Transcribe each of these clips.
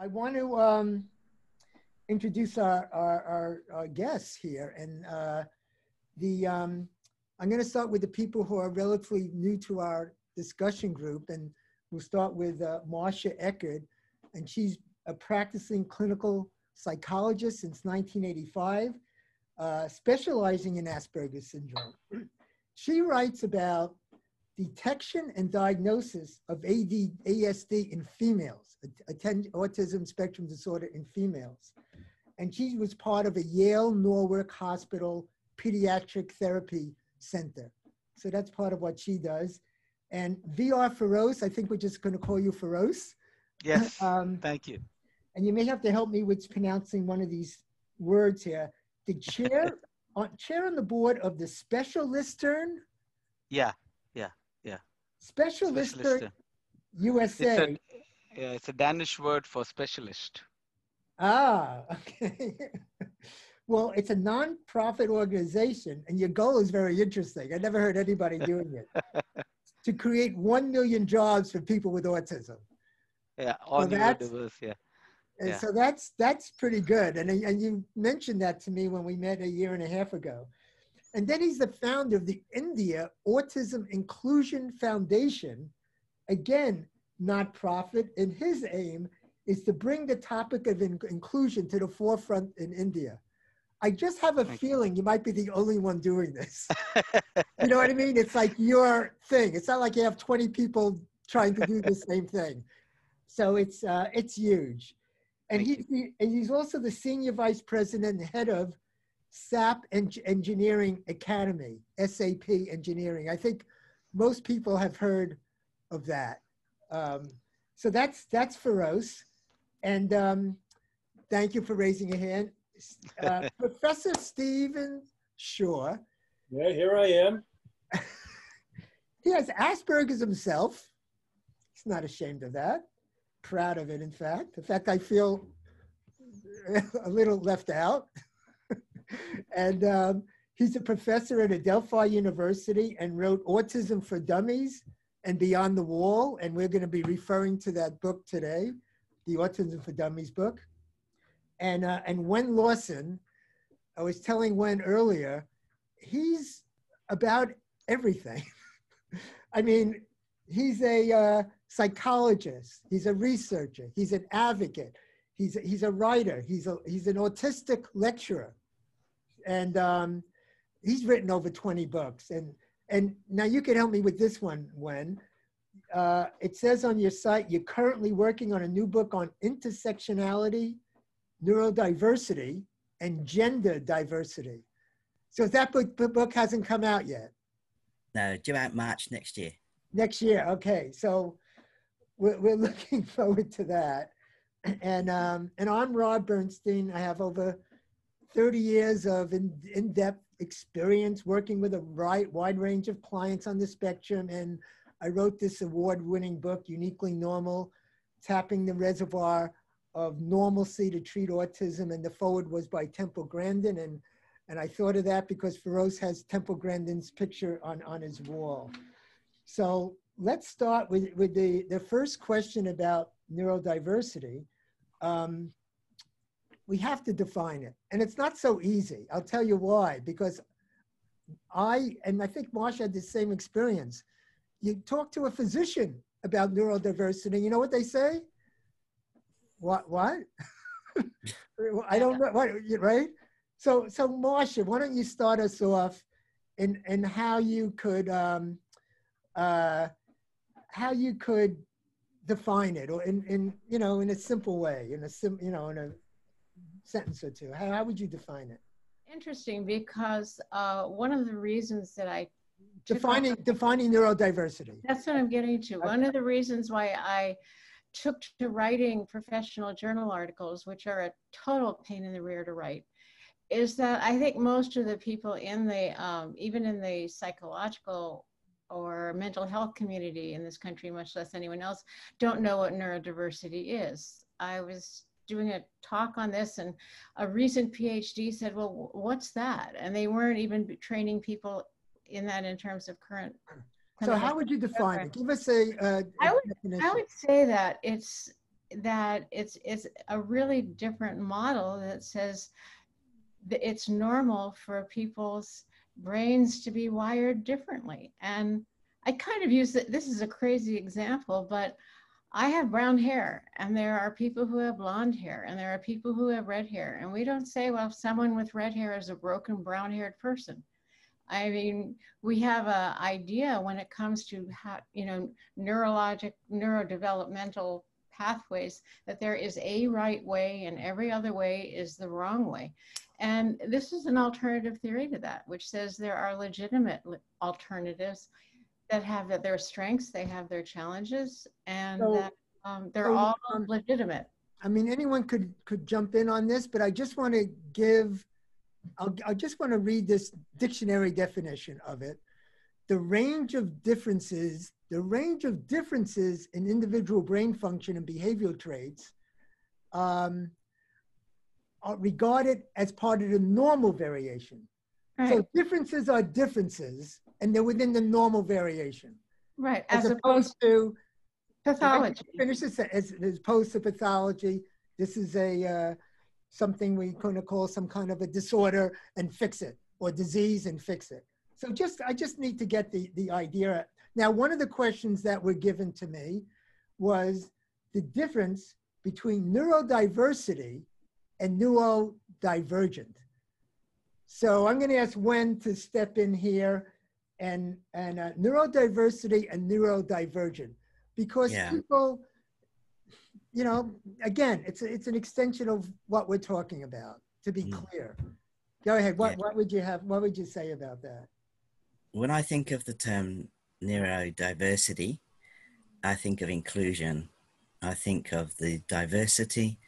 I want to um, introduce our, our, our, our guests here. And uh, the, um, I'm going to start with the people who are relatively new to our discussion group. And we'll start with uh, Marcia Eckerd. And she's a practicing clinical psychologist since 1985, uh, specializing in Asperger's syndrome. She writes about detection and diagnosis of AD, ASD in females, attend, autism spectrum disorder in females. And she was part of a Yale Norwalk Hospital Pediatric Therapy Center. So that's part of what she does. And VR Ferose, I think we're just going to call you Ferose. Yes, um, thank you. And you may have to help me with pronouncing one of these words here. The chair, on, chair on the board of the Specialisterne. Yeah, yeah, yeah. Specialisterne USA. It's a, yeah, it's a Danish word for specialist. Ah, okay. well, it's a non-profit organization, and your goal is very interesting. I never heard anybody doing it. to create one million jobs for people with autism. Yeah, on so neurodiverse, yeah. And yeah. so that's that's pretty good. And, and you mentioned that to me when we met a year and a half ago. And then he's the founder of the India Autism Inclusion Foundation, again, not profit. And his aim is to bring the topic of in- inclusion to the forefront in India. I just have a Thank feeling you. you might be the only one doing this. you know what I mean? It's like your thing. It's not like you have 20 people trying to do the same thing. So it's uh, it's huge. And he's, he, and he's also the senior vice president and head of SAP Engineering Academy, SAP Engineering. I think most people have heard of that. Um, so that's that's Ferose. And um, thank you for raising your hand. Uh, Professor Stephen Shore. Yeah, here I am. he has Asperger's himself. He's not ashamed of that proud of it, in fact. In fact, I feel a little left out. And um, he's a professor at Adelphi University and wrote Autism for Dummies and Beyond the Wall. And we're going to be referring to that book today, the Autism for Dummies book. And, uh, and Wenn Lawson, I was telling Wenn earlier, he's about everything. I mean, he's a uh, psychologist, he's a researcher, he's an advocate, he's a, he's a writer, he's a he's an autistic lecturer, and um, he's written over 20 books. And and now you can help me with this one, Wenn. Uh, it says on your site you're currently working on a new book on intersectionality, neurodiversity, and gender diversity. So that book, book hasn't come out yet. No, due out March next year. Next year, okay. So we're, we're looking forward to that. And um, and I'm Rob Bernstein. I have over 30 years of in, in-depth experience working with a wide, wide range of clients on the spectrum. And I wrote this award-winning book, Uniquely Normal, Tapping the Reservoir of Normalcy to Treat Autism. And the forward was by Temple Grandin. And, and I thought of that because Ferose has Temple Grandin's picture on, on his wall. So let's start with, with the, the first question about neurodiversity. Um, we have to define it. And it's not so easy. I'll tell you why. Because I, and I think Marcia had the same experience. You talk to a physician about neurodiversity, you know what they say? What, what? I don't know, what, right? So, so Marcia, why don't you start us off in, in how you could um, uh, how you could define it or in, in you know in a simple way in a sim you know in a sentence or two how, how would you define it interesting because uh, one of the reasons that i defining defining neurodiversity that's what i'm getting to okay. one of the reasons why i took to writing professional journal articles which are a total pain in the rear to write is that i think most of the people in the um, even in the psychological or mental health community in this country, much less anyone else, don't know what neurodiversity is. I was doing a talk on this and a recent PhD said, well, what's that? And they weren't even training people in that in terms of current. So how would you define it? Give us a, uh, I would, I would say that it's that it's it's a really different model that says that it's normal for people's brains to be wired differently. And I kind of use it, this is a crazy example, but I have brown hair and there are people who have blonde hair and there are people who have red hair. And we don't say, well, someone with red hair is a broken brown haired person. I mean, we have an idea when it comes to how, you know, neurologic, neurodevelopmental pathways that there is a right way and every other way is the wrong way. And this is an alternative theory to that, which says there are legitimate alternatives that have their strengths, they have their challenges, and so, that um, they're so, all um, legitimate. I mean, anyone could could jump in on this, but I just want to give, I'll, I just want to read this dictionary definition of it. The range of differences, the range of differences in individual brain function and behavioral traits um, are regarded as part of the normal variation. Right. So differences are differences, and they're within the normal variation. Right. As, as opposed, opposed to pathology. Finish this as, as opposed to pathology. This is a uh, something we're going to call some kind of a disorder and fix it, or disease and fix it. So just I just need to get the the idea. Now, one of the questions that were given to me was the difference between neurodiversity and neurodivergent. So I'm going to ask Wenn to step in here and, and uh, neurodiversity and neurodivergent because yeah. people, you know, again, it's, a, it's an extension of what we're talking about, to be mm. clear. Go ahead. What, yeah. what would you have, what would you say about that? When I think of the term neurodiversity, I think of inclusion. I think of the diversity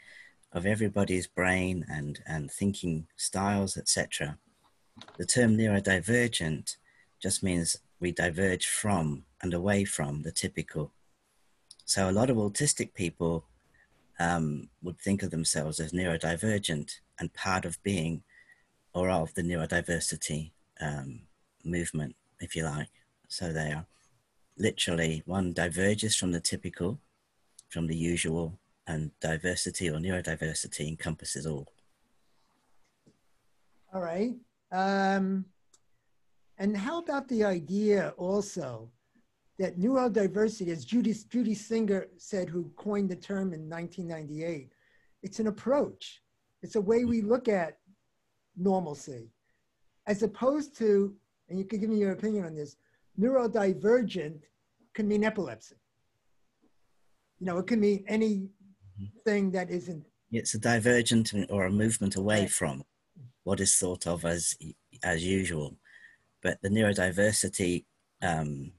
of everybody's brain and, and thinking styles, etc. The term neurodivergent just means we diverge from and away from the typical. So a lot of autistic people um, would think of themselves as neurodivergent and part of being or of the neurodiversity um, movement, if you like. So they are literally one diverges from the typical, from the usual, and diversity or neurodiversity encompasses all. All right. Um, and how about the idea also that neurodiversity, as Judy, Judy Singer said, who coined the term in 1998, it's an approach. It's a way we look at normalcy, as opposed to, and you can give me your opinion on this, neurodivergent can mean epilepsy. You know, it can mean any thing that isn't. It's a divergent or a movement away from what is thought of as as usual, but the neurodiversity um,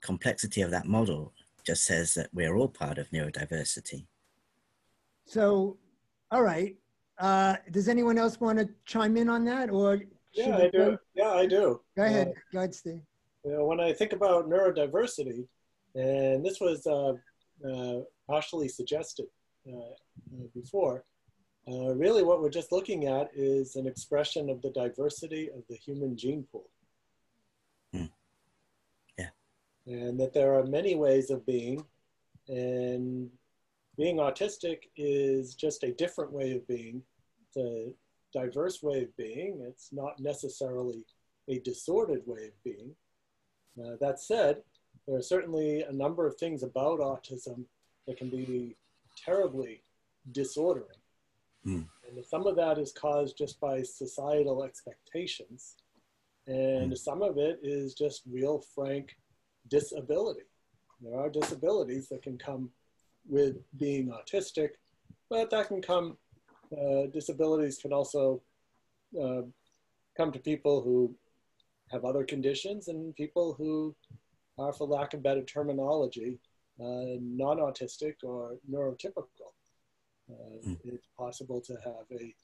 complexity of that model just says that we're all part of neurodiversity. So, all right. Uh, does anyone else want to chime in on that, or yeah, I do. Go? Yeah, I do. Go ahead, uh, go ahead, Steve. You know, when I think about neurodiversity, and this was uh, uh partially suggested uh, uh, before, uh, really what we're just looking at is an expression of the diversity of the human gene pool. Mm. Yeah. And that there are many ways of being, and being autistic is just a different way of being. It's a diverse way of being. It's not necessarily a disordered way of being. Uh, that said, there are certainly a number of things about autism that can be terribly disordering. Mm. And some of that is caused just by societal expectations. And mm. some of it is just real, frank disability. There are disabilities that can come with being autistic, but that can come, uh, disabilities can also uh, come to people who have other conditions and people who are, for lack of better terminology, uh, non-autistic or neurotypical. Mm. It's possible to have a,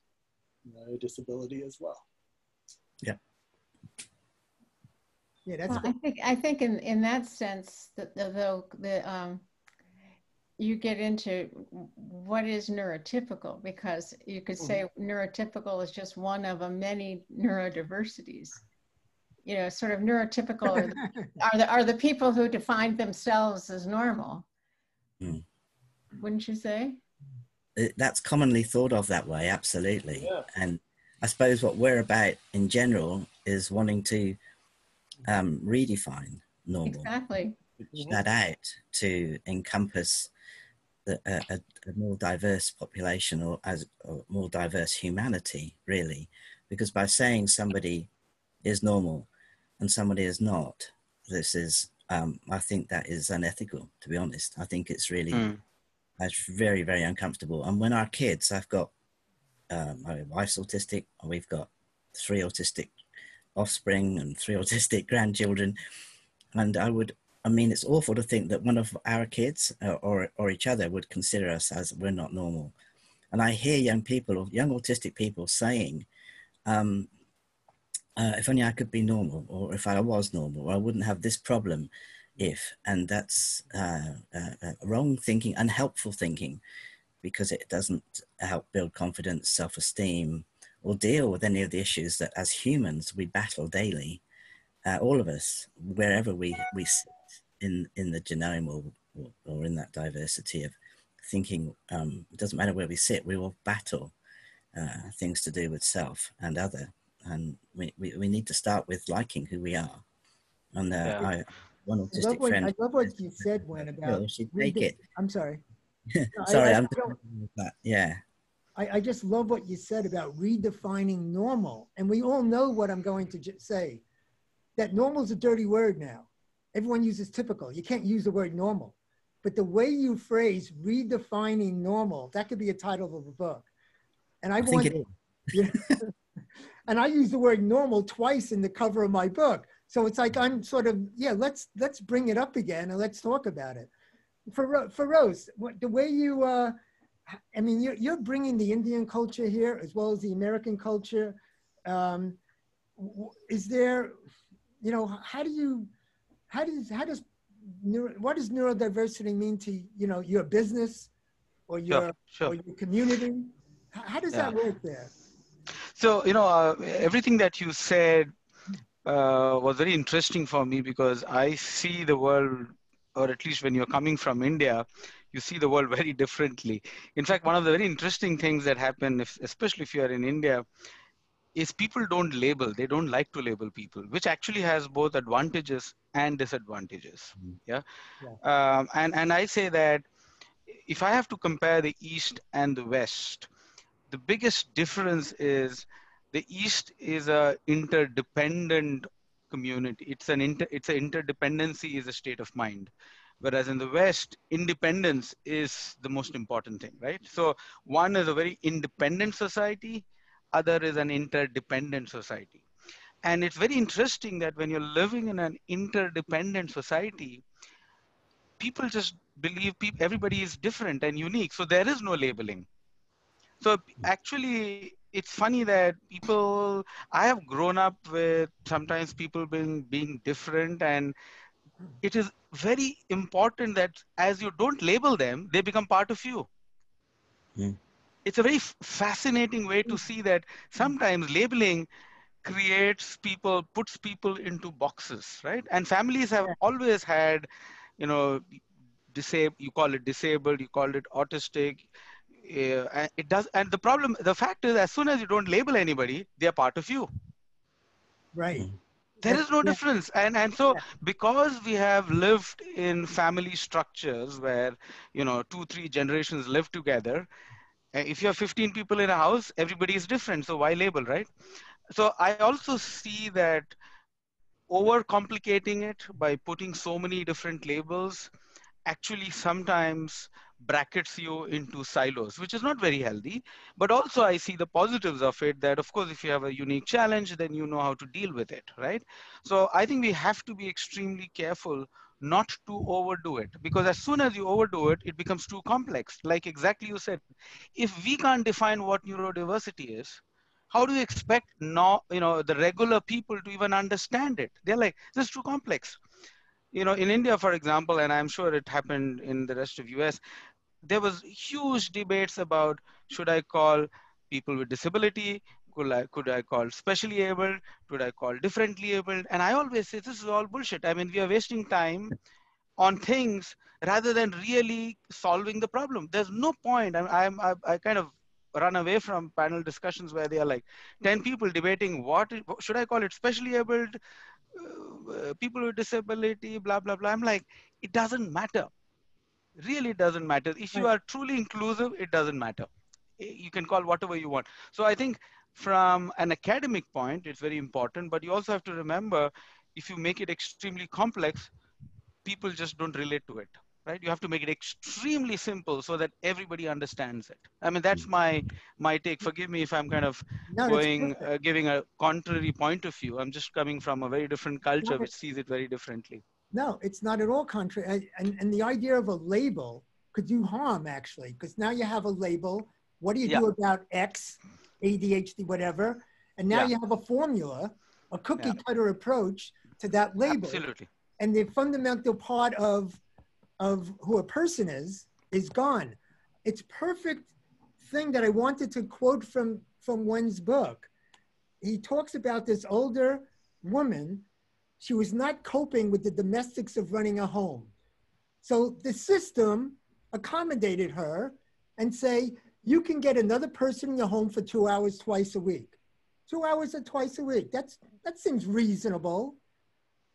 a, disability as well. Yeah. Yeah, that's. Well, I think I think in in that sense that though the, the um, you get into what is neurotypical because you could say mm-hmm. neurotypical is just one of a many neurodiversities you know, sort of neurotypical are, the, are the, are the people who define themselves as normal. Mm. wouldn't you say? That's commonly thought of that way, absolutely. Yeah. And I suppose what we're about in general is wanting to um, redefine normal. Exactly. That out to encompass the, a, a, more diverse population or as or more diverse humanity, really. Because by saying somebody is normal and somebody is not, this is, um, I think that is unethical, to be honest. I think it's really, mm. it's very, very uncomfortable. And when our kids, I've got, um, my wife's autistic, and we've got three autistic offspring and three autistic grandchildren. And I would, I mean, it's awful to think that one of our kids uh, or, or each other would consider us as we're not normal. And I hear young people, young autistic people saying, um, uh, if only I could be normal, or if I was normal, I wouldn't have this problem if. And that's uh, uh, uh, wrong thinking, unhelpful thinking, because it doesn't help build confidence, self esteem, or deal with any of the issues that as humans we battle daily. Uh, all of us, wherever we, we sit in, in the genome or, or, or in that diversity of thinking, um, it doesn't matter where we sit, we will battle uh, things to do with self and other and we, we, we need to start with liking who we are. And uh, yeah. I, one autistic I love what, friend. I love what you said, Wenn about. She'd take it. I'm sorry. sorry, I, am that. Yeah. I, I just love what you said about redefining normal. And we all know what I'm going to say that normal is a dirty word now. Everyone uses typical. You can't use the word normal. But the way you phrase redefining normal, that could be a title of a book. And I, I want, yeah, and I use the word normal twice in the cover of my book. So it's like I'm sort of yeah. Let's let's bring it up again and let's talk about it. For Ferose, what, the way you, uh, I mean, you're you're bringing the Indian culture here as well as the American culture. Um, is there, you know, how do you, how does how does neuro, what does neurodiversity mean to you know your business or your sure, sure. or your community? How, does yeah. that work there? So, you know, uh, everything that you said uh, was very interesting for me because I see the world, or at least when you're coming from India, you see the world very differently. In fact, one of the very interesting things that happen, if, especially if you're in India, is people don't label. They don't like to label people, which actually has both advantages and disadvantages. Mm-hmm. Yeah, yeah. Um, and and I say that if I have to compare the East and the West, the biggest difference is the East is a interdependent community. It's an inter, it's an interdependency is a state of mind. Whereas in the West, independence is the most important thing, right? So one is a very independent society, other is an interdependent society. And it's very interesting that when you're living in an interdependent society, people just believe people, everybody is different and unique. So there is no labeling so actually, it's funny that people, I have grown up with sometimes people being, being different and it is very important that as you don't label them, they become part of you. Mm. It's a very fascinating way to see that sometimes labeling creates people, puts people into boxes, right? And families have always had, you know, disabled, you call it disabled, you call it autistic, uh, it does and the problem the fact is as soon as you don't label anybody they are part of you right hmm. There is no difference. And and so because we have lived in family structures where you know two three generations live together uh, if you have 15 people in a house everybody is different. So why label right? So i also see that over complicating it by putting so many different labels actually sometimes brackets you into silos, which is not very healthy. But also, I see the positives of it that, of course, if you have a unique challenge, then you know how to deal with it, right? So I think we have to be extremely careful not to overdo it because as soon as you overdo it, it becomes too complex. Like exactly you said, if we can't define what neurodiversity is, how do you expect no, you know, the regular people to even understand it? They're like, this is too complex you know in india for example and i'm sure it happened in the rest of us there was huge debates about should I call people with disability, could I, could I call specially able, could I call differently able? And I always say this is all bullshit. I mean, we are wasting time on things rather than really solving the problem. There's no point. I'm, I'm I, kind of run away from panel discussions where they are like 10 people debating what should I call it specially abled Uh, people with disability, blah, blah, blah. I'm like, it doesn't matter. Really doesn't matter. If you are truly inclusive, it doesn't matter. Eh, you can call whatever you want. So I think from an academic point, it's very important, but you also have to remember if you make it extremely complex, people just don't relate to it right? You have to make it extremely simple so that everybody understands it. I mean that's my my take. Forgive me if i'm kind of no, going uh, giving a contrary point of view. I'm just coming from a very different culture no, which sees it very differently. No it's not at all contrary and, and the idea of a label could do harm actually because now you have a label. What do you yeah. do about x adhd whatever? And now yeah. you have a formula a cookie yeah. cutter approach to that label. Absolutely. And the fundamental part of of who a person is is gone. It's perfect thing that I wanted to quote from from Wenn's book. He talks about this older woman. She was not coping with the domestics of running a home. So the system accommodated her and say, you can get another person in your home for two hours twice a week. Two hours or twice a week. That's that seems reasonable.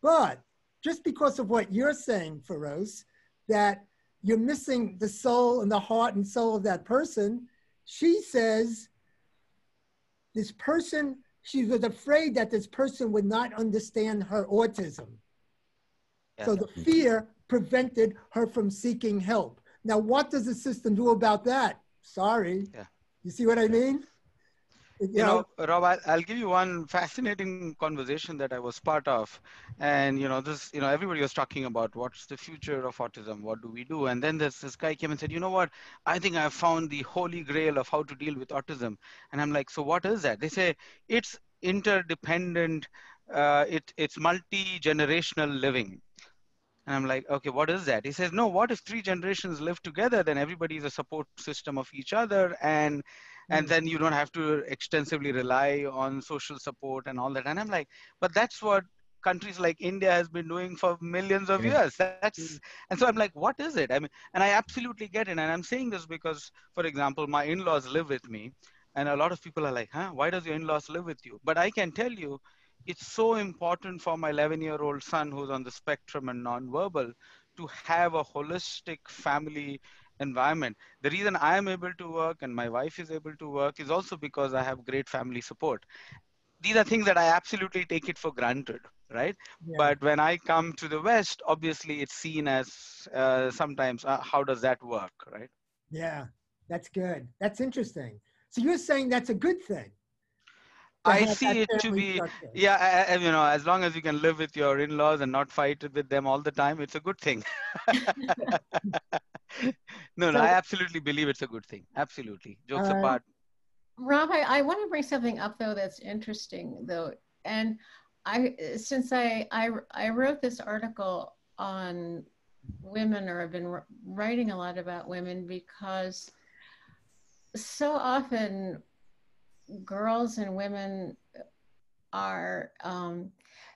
But just because of what you're saying, Ferose, that you're missing the soul and the heart and soul of that person. She says this person, she was afraid that this person would not understand her autism. Yeah. So the fear prevented her from seeking help. Now, what does the system do about that? Sorry. Yeah. You see what I mean? You know, Rob, I'll, I'll, give you one fascinating conversation that I was part of, and you know, this, you know, everybody was talking about what's the future of autism, what do we do, and then this this guy came and said, you know what, I think I found the holy grail of how to deal with autism, and I'm like, so what is that? They say it's interdependent, uh, it it's multi generational living. And I'm like, okay, what is that? He says, no, what if three generations live together? Then everybody is a support system of each other. And and then you don't have to extensively rely on social support and all that. And i'm like but that's what countries like india has been doing for millions of yeah. years. That's and so i'm like what is it? I mean and i absolutely get it. And i'm saying this because for example my in-laws live with me. And a lot of people are like huh? Why does your in-laws live with you? But i can tell you it's so important for my 11 year old son who's on the spectrum and nonverbal to have a holistic family environment. The reason I am able to work and my wife is able to work is also because I have great family support. These are things that I absolutely take it for granted, right? Yeah. But when I come to the West, obviously it's seen as uh, sometimes uh, how does that work, right? Yeah, that's good. That's interesting. So you're saying that's a good thing. I see it to be, structure. yeah, I, you know, as long as you can live with your in-laws and not fight with them all the time, it's a good thing. no, no, I absolutely believe it's a good thing. Absolutely. Jokes uh, apart. Rob, I, I want to bring something up though that's interesting though. And I, since I, I, I wrote this article on women or I've been writing a lot about women because so often girls and women are um,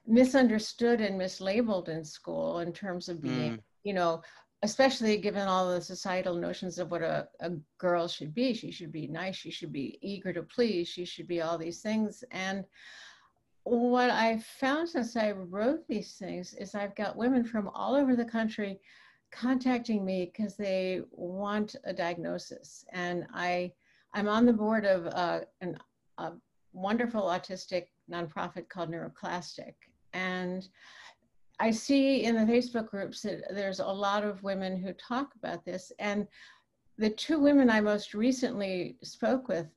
misunderstood and mislabeled in school in terms of being, mm. you know, especially given all the societal notions of what a, a girl should be. She should be nice, she should be eager to please, she should be all these things. And what I found since I wrote these things is I've got women from all over the country contacting me because they want a diagnosis. And I, I'm on the board of uh, an, a wonderful autistic nonprofit called Neuroclastic. And I see in the Facebook groups that there's a lot of women who talk about this. And the two women I most recently spoke with,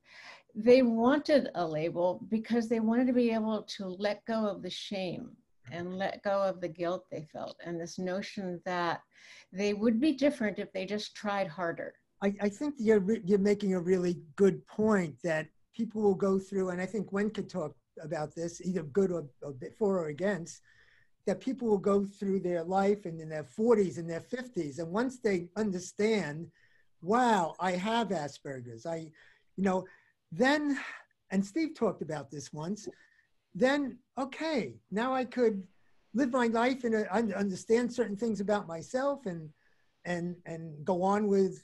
they wanted a label because they wanted to be able to let go of the shame and let go of the guilt they felt and this notion that they would be different if they just tried harder. I, I think you're, you're making a really good point that people will go through, and I think Wenn could talk about this, either good or, or for or against, that people will go through their life and in their 40s and their 50s. And once they understand, wow, I have Asperger's, I, you know, then, and Steve talked about this once, then, okay, now I could live my life and uh, understand certain things about myself and and and go on with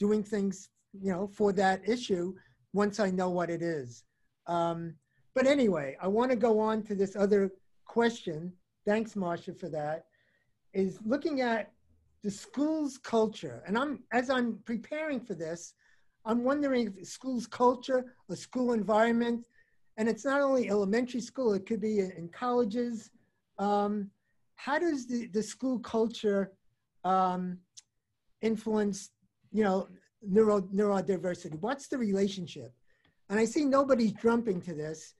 doing things you know for that issue once I know what it is. Um, but anyway, I want to go on to this other question. Thanks, Marcia, for that. Is looking at the school's culture, and I'm as I'm preparing for this, I'm wondering if school's culture, a school environment, and it's not only elementary school; it could be in, colleges. Um, how does the, the school culture um, influence, you know, neuro neurodiversity? What's the relationship? And I see nobody's jumping to this,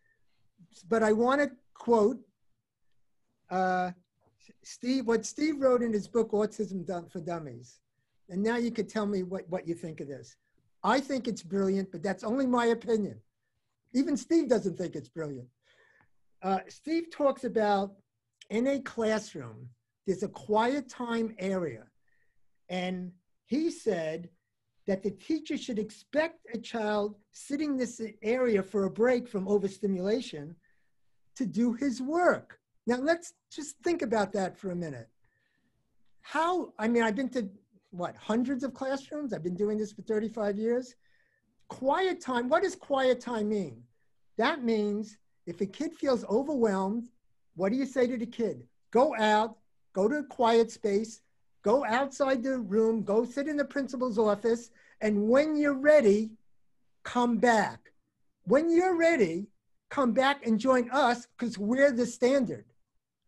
but I want to quote uh, Steve, what Steve wrote in his book, Autism for Dummies. And now you could tell me what, what you think of this. I think it's brilliant, but that's only my opinion. Even Steve doesn't think it's brilliant. Uh, Steve talks about in a classroom, there's a quiet time area. And he said that the teacher should expect a child sitting in this area for a break from overstimulation to do his work. Now let's just think about that for a minute. How, I mean, I've been to what, hundreds of classrooms? I've been doing this for 35 years. Quiet time, what does quiet time mean? That means if a kid feels overwhelmed, what do you say to the kid? Go out, go to a quiet space, go outside the room, go sit in the principal's office, and when you're ready, come back. When you're ready, come back and join us because we're the standard.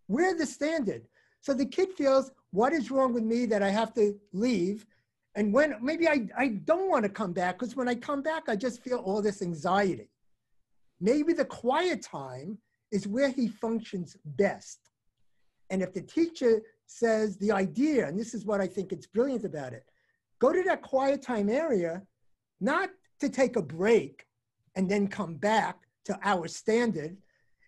We're the standard. So the kid feels, what is wrong with me that I have to leave? And when maybe I, I don't want to come back because when I come back, I just feel all this anxiety. Maybe the quiet time is where he functions best. And if the teacher says the idea, and this is what I think it's brilliant about it, go to that quiet time area, not to take a break and then come back to our standard,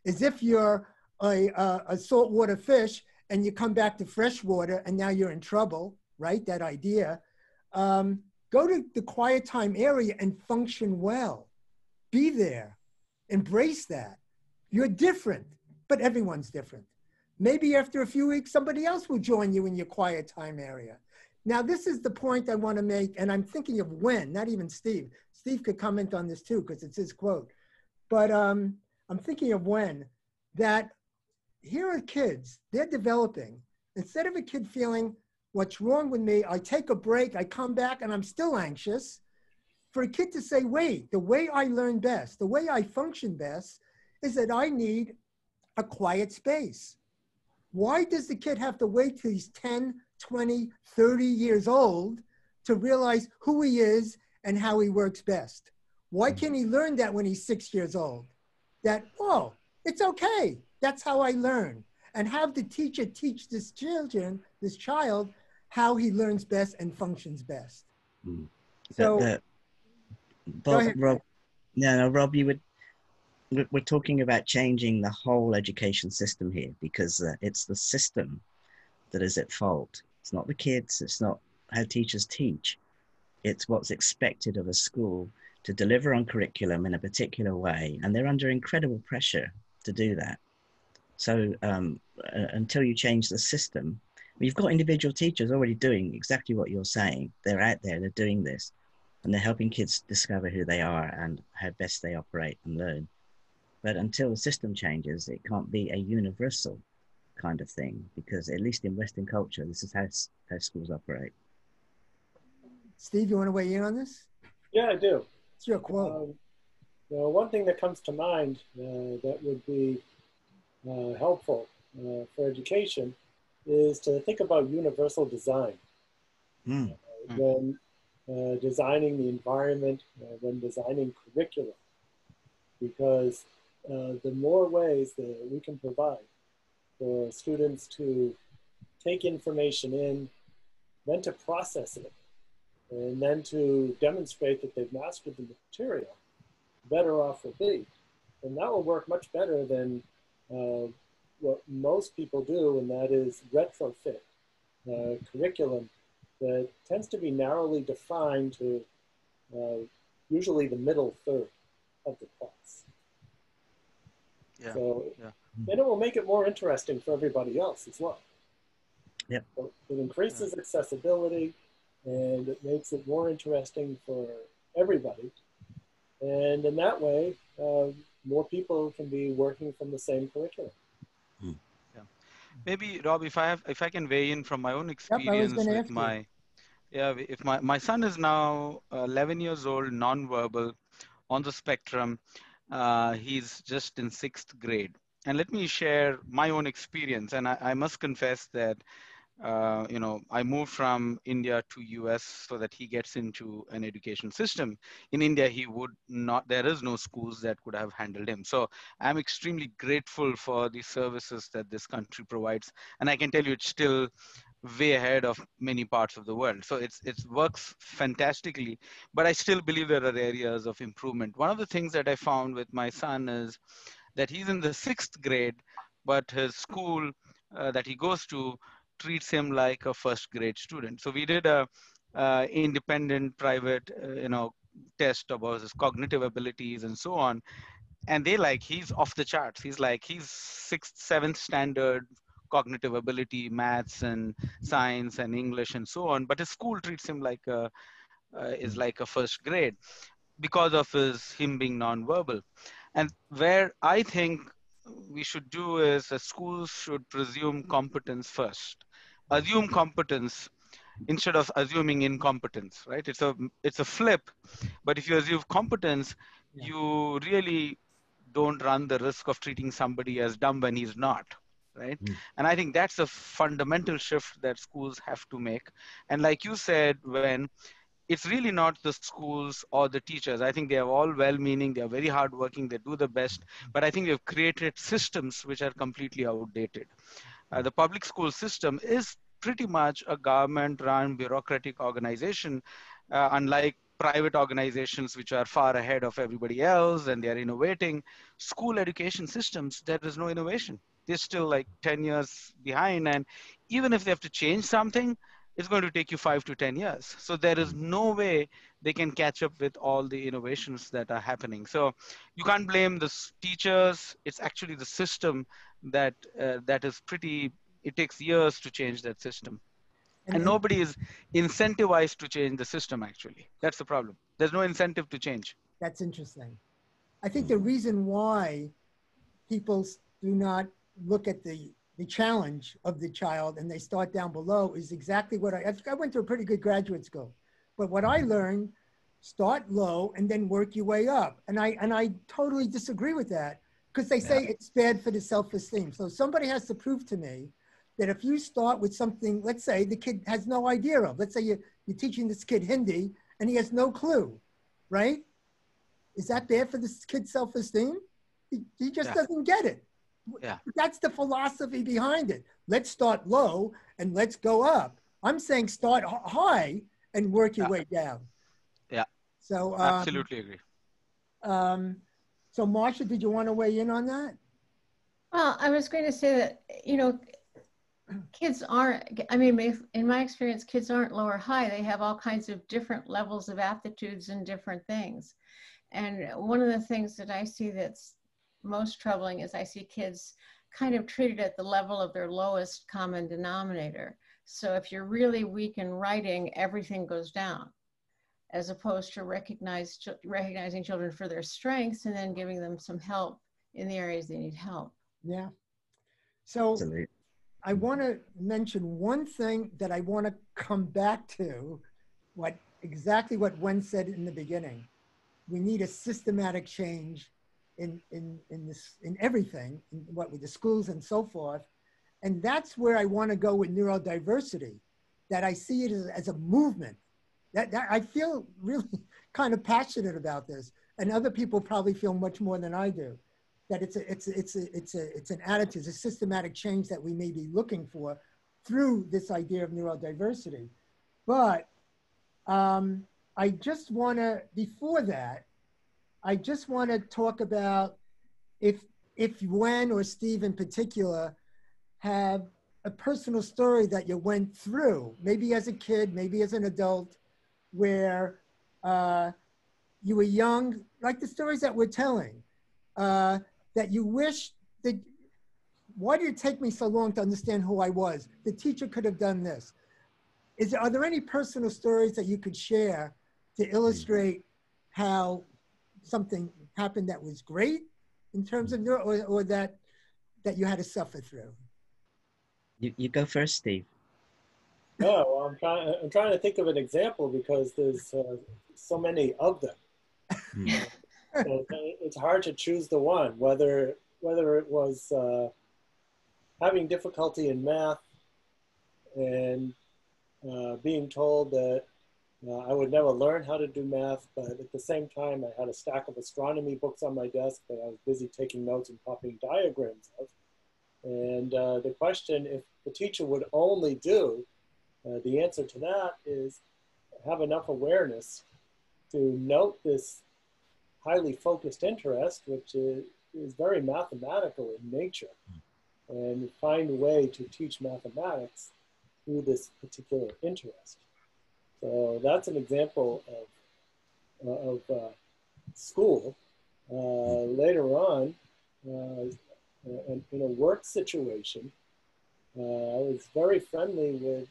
as if you're a, a, a saltwater fish and you come back to freshwater and now you're in trouble, right? That idea. Um, go to the quiet time area and function well. Be there. Embrace that. You're different, but everyone's different. Maybe after a few weeks, somebody else will join you in your quiet time area. Now, this is the point I want to make, and I'm thinking of Wenn, not even Steve. Steve could comment on this too, because it's his quote. But um, I'm thinking of Wenn that here are kids, they're developing. Instead of a kid feeling, what's wrong with me? I take a break, I come back, and I'm still anxious. For a kid to say, wait, the way I learn best, the way I function best is that I need a quiet space. Why does the kid have to wait till he's 10, 20, 30 years old to realize who he is and how he works best? Why mm-hmm. can't he learn that when he's six years old? That, oh, it's okay. That's how I learn. And have the teacher teach this children, this child, how he learns best and functions best. Mm. So, the, the, Bob, Rob, no, no, Rob, you would. We're talking about changing the whole education system here because uh, it's the system that is at fault. It's not the kids. It's not how teachers teach. It's what's expected of a school to deliver on curriculum in a particular way, and they're under incredible pressure to do that. So um, uh, until you change the system, you've got individual teachers already doing exactly what you're saying. They're out there, they're doing this, and they're helping kids discover who they are and how best they operate and learn. But until the system changes, it can't be a universal kind of thing because at least in Western culture, this is how, how schools operate. Steve, you want to weigh in on this? Yeah, I do. It's your quote. Um, well, one thing that comes to mind uh, that would be uh, helpful uh, for education is to think about universal design. Mm. when uh, designing the environment, when designing curriculum, because the more ways that we can provide for students to take information in, then to process it, and then to demonstrate that they've mastered the material, better off we'll be. And that will work much better than uh, what most people do, and that is retrofit uh, curriculum that tends to be narrowly defined to uh, usually the middle third of the class. Yeah. So yeah. Mm-hmm. then it will make it more interesting for everybody else as well. Yep. So it increases accessibility and it makes it more interesting for everybody. And in that way, uh, more people can be working from the same curriculum. Hmm. maybe rob if i have if i can weigh in from my own experience gonna with ask you. my yeah if my my son is now uh, 11 years old non-verbal on the spectrum uh, he's just in sixth grade. And let me share my own experience. And i, I must confess that uh, you know i moved from india to us so that he gets into an education system. In india he would not there is no schools that could have handled him. So i'm extremely grateful for the services that this country provides. And i can tell you it's still way ahead of many parts of the world. So it's it works fantastically but i still believe there are areas of improvement. One of the things that i found with my son is that he's in the sixth grade but his school uh, that he goes to treats him like a first grade student. So we did a uh, independent private uh, you know test about his cognitive abilities and so on. And they like he's off the charts. He's like he's sixth seventh standard cognitive ability maths and science and english and so on but his school treats him like a uh, is like a first grade because of his him being non-verbal. And where i think we should do is schools should presume competence first. Assume competence instead of assuming incompetence right? It's a it's a flip but if you assume competence Yeah. you really don't run the risk of treating somebody as dumb when he's not right? Mm. and i think that's a fundamental shift that schools have to make. And like you said Wenn it's really not the schools or the teachers. I think they are all well meaning they are very hardworking they do the best but i think we've created systems which are completely outdated. Uh, the public school system is pretty much a government run bureaucratic organization uh, unlike private organizations which are far ahead of everybody else and they're innovating. School education systems there is no innovation they're still like 10 years behind and even if they have to change something it's going to take you five to 10 years. So there is no way they can catch up with all the innovations that are happening. So you can't blame the teachers. It's actually the system that uh, that is pretty it takes years to change that system. And, and- nobody is incentivized to change the system actually. That's the problem. There's no incentive to change. That's interesting. I think the reason why people do not look at the the challenge of the child and they start down below is exactly what I I went to a pretty good graduate school, but what I learned start low and then work your way up, and I and I totally disagree with that because they say it's bad for the self esteem. So somebody has to prove to me that if you start with something, let's say the kid has no idea of, let's say you, you're teaching this kid Hindi and he has no clue, right? Is that bad for this kid's self-esteem? He, he just Yeah. doesn't get it. Yeah. That's the philosophy behind it. Let's start low and let's go up. I'm saying start high and work your Yeah. way down. Yeah. So, um, absolutely agree um, so Marcia, did you want to weigh in on that? Well, I was going to say that, you know, kids aren't, I mean, in my experience, kids aren't low or high. They have all kinds of different levels of aptitudes and different things. And one of the things that I see that's most troubling is I see kids kind of treated at the level of their lowest common denominator. So if you're really weak in writing, everything goes down, as opposed to recognize, recognizing children for their strengths and then giving them some help in the areas they need help. Yeah. So I want to mention one thing that I want to come back to, what exactly what Wenn said in the beginning. We need a systematic change in in in this in everything, in what with the schools and so forth, and that's where I want to go with neurodiversity. That I see it as, as a movement. That, that I feel really kind of passionate about this, and other people probably feel much more than I do that it's a, it's a, it's a, it's a, it's an attitude, it's a systematic change that we may be looking for through this idea of neurodiversity. But um, I just want to, before that, I just want to talk about if, if Wenn or Steve in particular have a personal story that you went through, maybe as a kid, maybe as an adult, where uh, you were young, like the stories that we're telling, uh, that you wish that why did it take me so long to understand who I was? The teacher could have done this. Is are there any personal stories that you could share to illustrate how something happened that was great in terms of neuro, or, or that that you had to suffer through? You, you go first, Steve. No, well, I'm trying. I'm trying to think of an example because there's uh, so many of them. Hmm. so it's hard to choose the one. Whether whether it was uh, having difficulty in math and uh, being told that uh, I would never learn how to do math, but at the same time, I had a stack of astronomy books on my desk that I was busy taking notes and copying diagrams of. And uh, the question, if the teacher would only do, uh, the answer to that is have enough awareness to note this highly focused interest, which is, is very mathematical in nature, and find a way to teach mathematics through this particular interest. So that's an example of, uh, of uh, school. Uh, later on, uh, in, in, a work situation, uh, I was very friendly with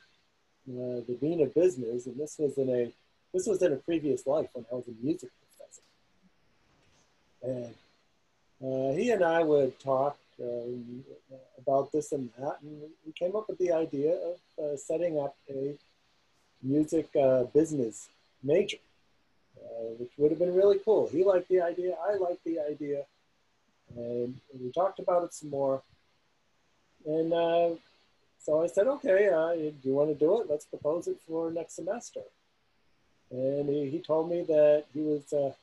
uh, the dean of business, and this was in a this was in a previous life when I was a music professor. And he and I would talk um, about this and that, and we came up with the idea of setting up a music uh, business major, uh, which would have been really cool. He liked the idea, I liked the idea, and we talked about it some more. And uh, so I said, okay, uh, do you want to do it? Let's propose it for next semester. And he, he told me that he was uh,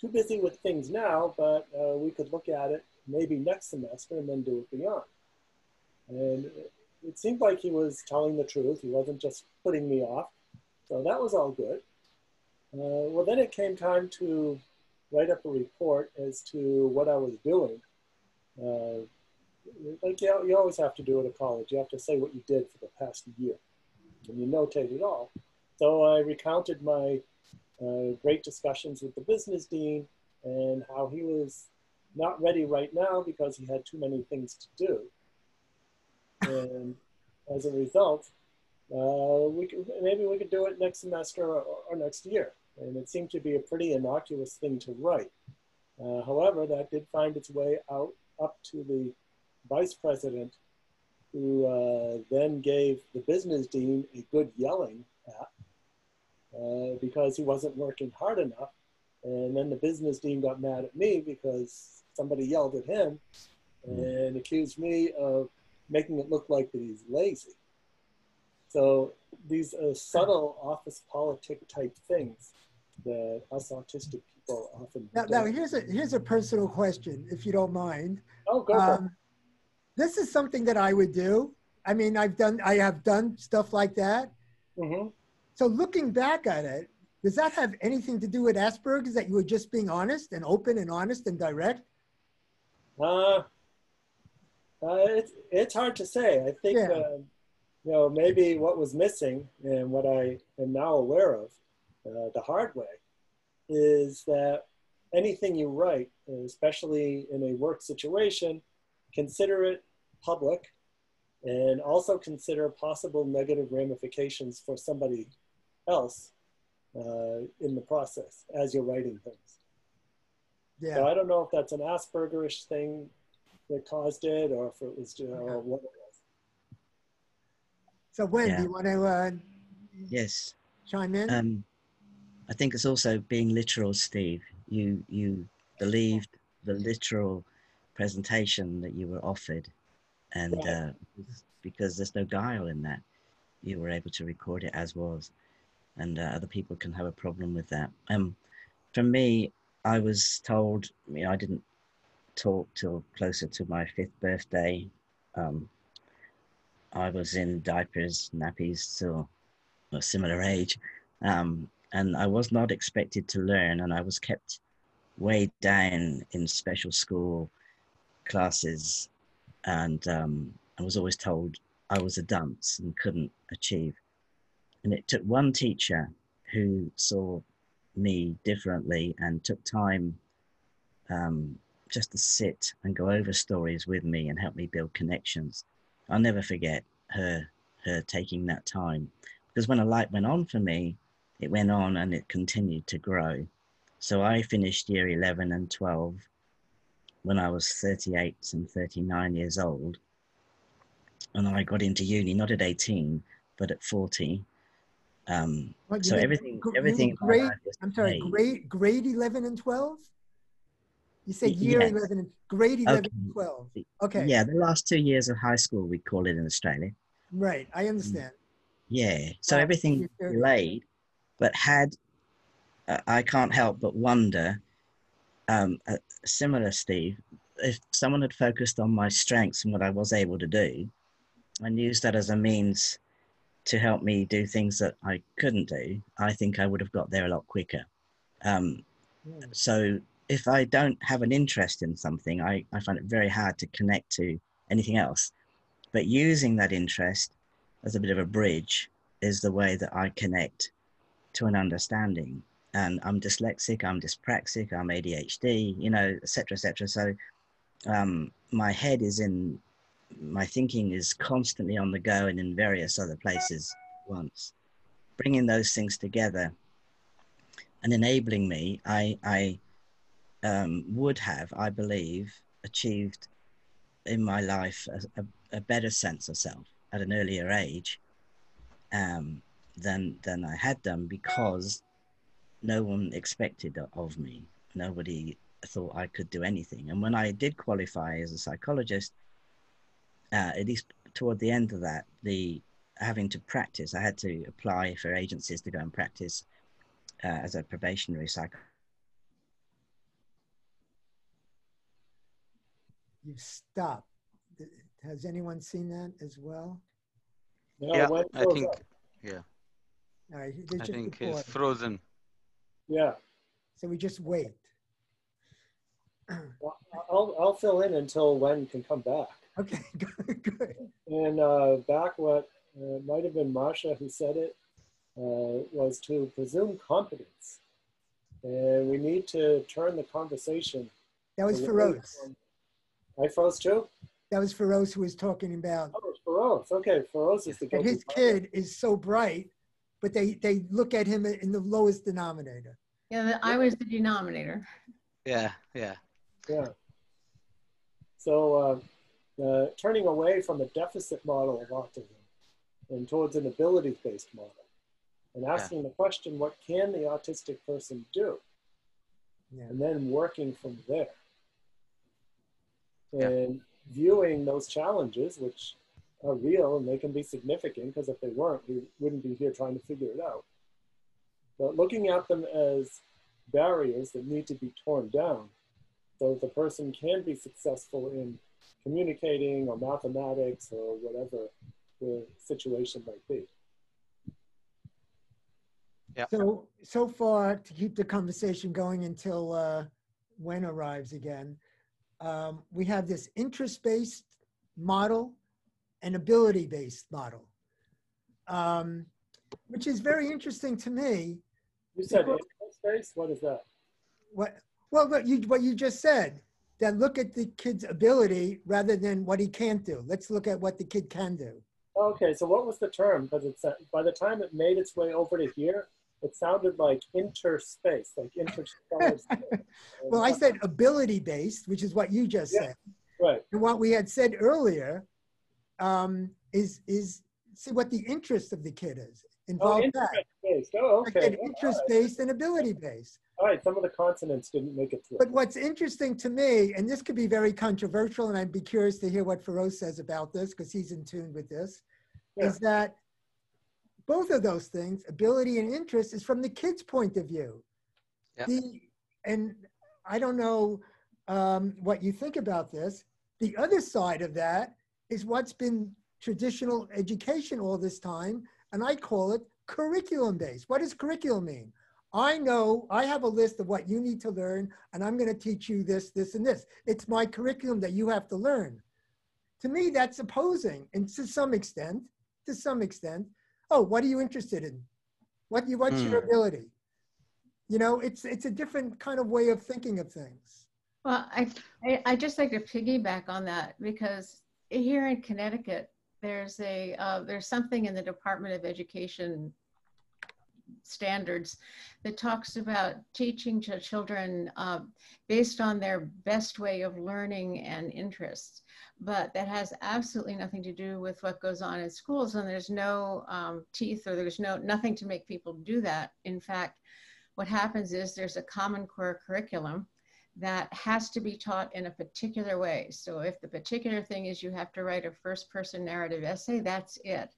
too busy with things now, but uh, we could look at it maybe next semester and then do it beyond. And it seemed like he was telling the truth. He wasn't just putting me off. So that was all good. Uh, well, then it came time to write up a report as to what I was doing. Uh, like you, you always have to do at college. You have to say what you did for the past year, and you notate it all. So I recounted my uh, great discussions with the business dean and how he was not ready right now because he had too many things to do and as a result, uh, we could, maybe we could do it next semester or, or, next year. And it seemed to be a pretty innocuous thing to write. Uh, however, that did find its way out up to the vice president, who uh, then gave the business dean a good yelling at uh, because he wasn't working hard enough. And then the business dean got mad at me because somebody yelled at him and accused me of making it look like that he's lazy. So these uh, subtle office politic type things that us autistic people often. Now, now, here's a here's a personal question, if you don't mind. Oh, go um, for it. Um, this is something that I would do. I mean, I've done I have done stuff like that. Mm-hmm. So looking back at it, does that have anything to do with Asperger's? That you were just being honest and open and honest and direct? Uh, uh, it's it's hard to say. I think yeah. uh, you know maybe what was missing and what I am now aware of uh, the hard way is that anything you write, especially in a work situation, consider it public and also consider possible negative ramifications for somebody else uh, in the process as you're writing things. Yeah. So I don't know if that's an Aspergerish thing that caused it or if it was just, okay. or what it was. So Wenn yeah. do you want to uh, yes chime in? Um, I think it's also being literal, Steve. You you believed the literal presentation that you were offered, and right. uh, because there's no guile in that, you were able to record it as was, and uh, other people can have a problem with that. Um, for me, I was told, you know, I didn't talk till closer to my fifth birthday. Um, I was in diapers, nappies till a similar age. Um, and I was not expected to learn, and I was kept way down in special school classes. And um, I was always told I was a dunce and couldn't achieve. And it took one teacher who saw me differently and took time um, just to sit and go over stories with me and help me build connections. I'll never forget her her taking that time because when a light went on for me, it went on and it continued to grow. So I finished year 11 and 12 when I was 38 and 39 years old. And I got into uni not at 18, but at 40. Um, so everything, everything. mean in my grade, I'm sorry, grade, grade 11 and 12? You said year yes. 11 and grade 11 Okay. 12. Okay. Yeah, the last two years of high school, we call it in Australia. Right. I understand. Yeah. So everything delayed, but had uh, I can't help but wonder, um, uh, similar Steve, if someone had focused on my strengths and what I was able to do, and used that as a means to help me do things that I couldn't do, I think I would have got there a lot quicker. Um, Yeah. so if I don't have an interest in something, I, I find it very hard to connect to anything else. But using that interest as a bit of a bridge is the way that I connect to an understanding. And I'm dyslexic, I'm dyspraxic, I'm ADHD, you know, et cetera, et cetera. So um, my head is in, my thinking is constantly on the go and in various other places once. Bringing those things together and enabling me, I, I um, would have, I believe, achieved in my life a, a, a better sense of self at an earlier age um, than than I had done because no one expected of me. Nobody thought I could do anything. And when I did qualify as a psychologist, uh, at least toward the end of that, the having to practice, I had to apply for agencies to go and practice uh, as a probationary psychologist. You've stopped. Has anyone seen that as well? No, yeah, I think up. All right. I just think it's reported. frozen. Yeah, So we just wait. well, I'll, I'll fill in until Wenn can come back. Okay, good, good. And uh, back what uh, might have been Marcia who said it uh, was to presume competence. And we need to turn the conversation. That was away Ferose. From- I froze too? That was Ferose who was talking about Oh, it's Ferose. Okay, Ferose is the that his guilty kid is so bright, but they, they look at him in the lowest denominator. Yeah, the- I was the denominator. Yeah, yeah. Yeah. So uh, uh, turning away from a deficit model of autism and towards an ability-based model and asking the question, what can the autistic person do? Yeah. And then working from there. Yeah. And viewing those challenges, which are real and they can be significant, because if they weren't, we wouldn't be here trying to figure it out. But looking at them as barriers that need to be torn down so the person can be successful in communicating or mathematics or whatever the situation might be. Yeah. So, so far, to keep the conversation going until uh, Wenn arrives again, um, we have this interest-based model and ability-based model, um, which is very interesting to me. You said interest space? What is that? What, well, what you, what you just said, that look at the kid's ability rather than what he can't do. Let's look at what the kid can do. Okay, so what was the term? Because it's uh, by the time it made its way over to here, it sounded like interspace, like interstellar. Well, I said ability-based, which is what you just Yeah. said. right. And what we had said earlier um, is is see what the interest of the kid is. Oh, Involve that. interest based. Oh, okay. All interest right. based and ability based. All right, some of the consonants didn't make it through. But what's interesting to me, and this could be very controversial, and I'd be curious to hear what Ferose says about this because he's in tune with this, is that both of those things, ability and interest, is from the kid's point of view. Yeah. The and I don't know um, what you think about this. The other side of that is what's been traditional education all this time, and I call it curriculum based. What does curriculum mean? I know I have a list of what you need to learn, and I'm going to teach you this, this, and this. It's my curriculum that you have to learn. To me, that's opposing, and to some extent, to some extent. Oh, what are you interested in? What you? What's your Hmm. ability? You know, it's it's a different kind of way of thinking of things. Well, I, I, I just like to piggyback on that because here in Connecticut, there's a uh, there's something in the Department of Education standards that talks about teaching to children uh, based on their best way of learning and interests. But that has absolutely nothing to do with what goes on in schools, and there's no um, teeth or there's no nothing to make people do that. In fact, what happens is there's a common core curriculum that has to be taught in a particular way. So if the particular thing is you have to write a first person narrative essay, that's it.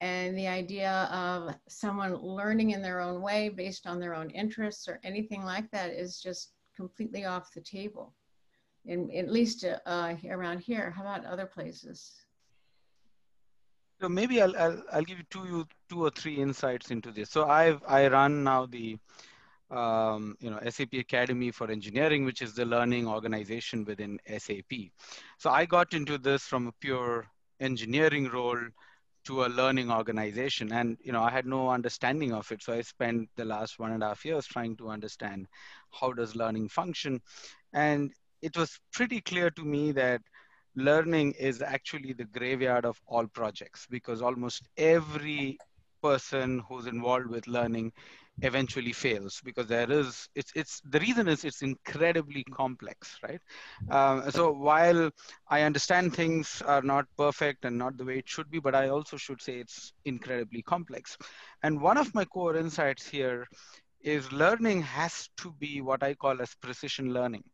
And the idea of someone learning in their own way based on their own interests or anything like that is just completely off the table. In, at least uh, around here. How about other places? So maybe I'll, I'll, I'll give you two, two or three insights into this. So I've, I run now the um, you know, SAP Academy for Engineering, which is the learning organization within SAP. So I got into this from a pure engineering role to a learning organization. And, you know, I had no understanding of it. So I spent the last one and a half years trying to understand how does learning function. And it was pretty clear to me that learning is actually the graveyard of all projects because almost every person who's involved with learning eventually fails because there is it's it's the reason is it's incredibly complex right? Um, so while i understand things are not perfect and not the way it should be but i also should say it's incredibly complex. And one of my core insights here is learning has to be what i call as precision learning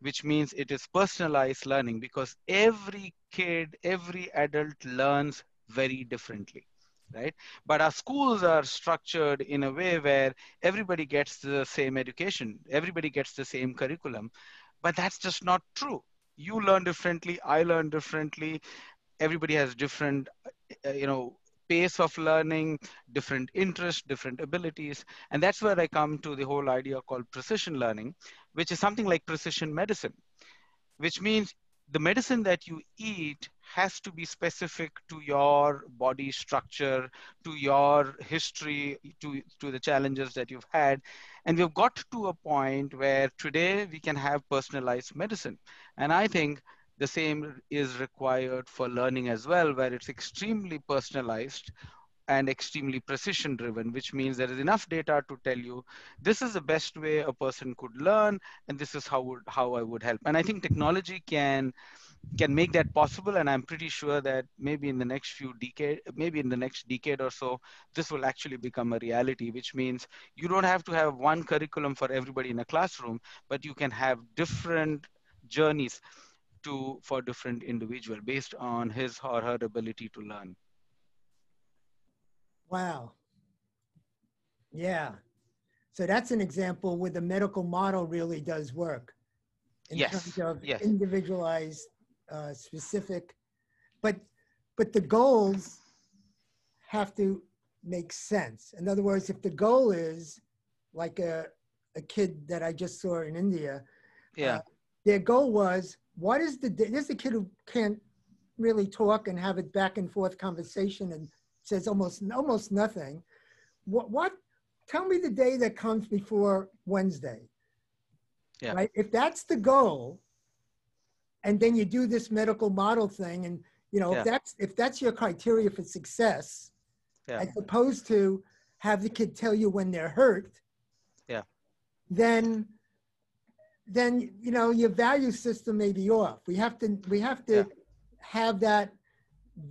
which means it is personalized learning because every kid every adult learns very differently right? But our schools are structured in a way where everybody gets the same education, everybody gets the same curriculum, but that's just not true. You learn differently, I learn differently, everybody has different, uh, you know, pace of learning, different interests, different abilities. And that's where I come to the whole idea called precision learning, which is something like precision medicine, which means the medicine that you eat has to be specific to your body structure, to your history, to, to the challenges that you've had. And we've got to a point where today we can have personalized medicine. And I think the same is required for learning as well, where it's extremely personalized and extremely precision driven, which means there is enough data to tell you this is the best way a person could learn, and this is how would how I would help. And I think technology can can make that possible. And I'm pretty sure that maybe in the next few decade, maybe in the next decade or so, this will actually become a reality, which means you don't have to have one curriculum for everybody in a classroom, but you can have different journeys to for different individual based on his or her ability to learn. Wow. Yeah. So that's an example where the medical model really does work in yes. terms of yes. individualized, uh, specific, but but the goals have to make sense. In other words, if the goal is like a a kid that I just saw in India, yeah, uh, their goal was what is the this is a kid who can't really talk and have a back and forth conversation and says almost almost nothing. What what? Tell me the day that comes before Wednesday. Yeah. Right. If that's the goal, and then you do this medical model thing, and you know yeah. if that's if that's your criteria for success, yeah. as opposed to have the kid tell you when they're hurt. Yeah. Then then you know your value system may be off. We have to we have to yeah. have that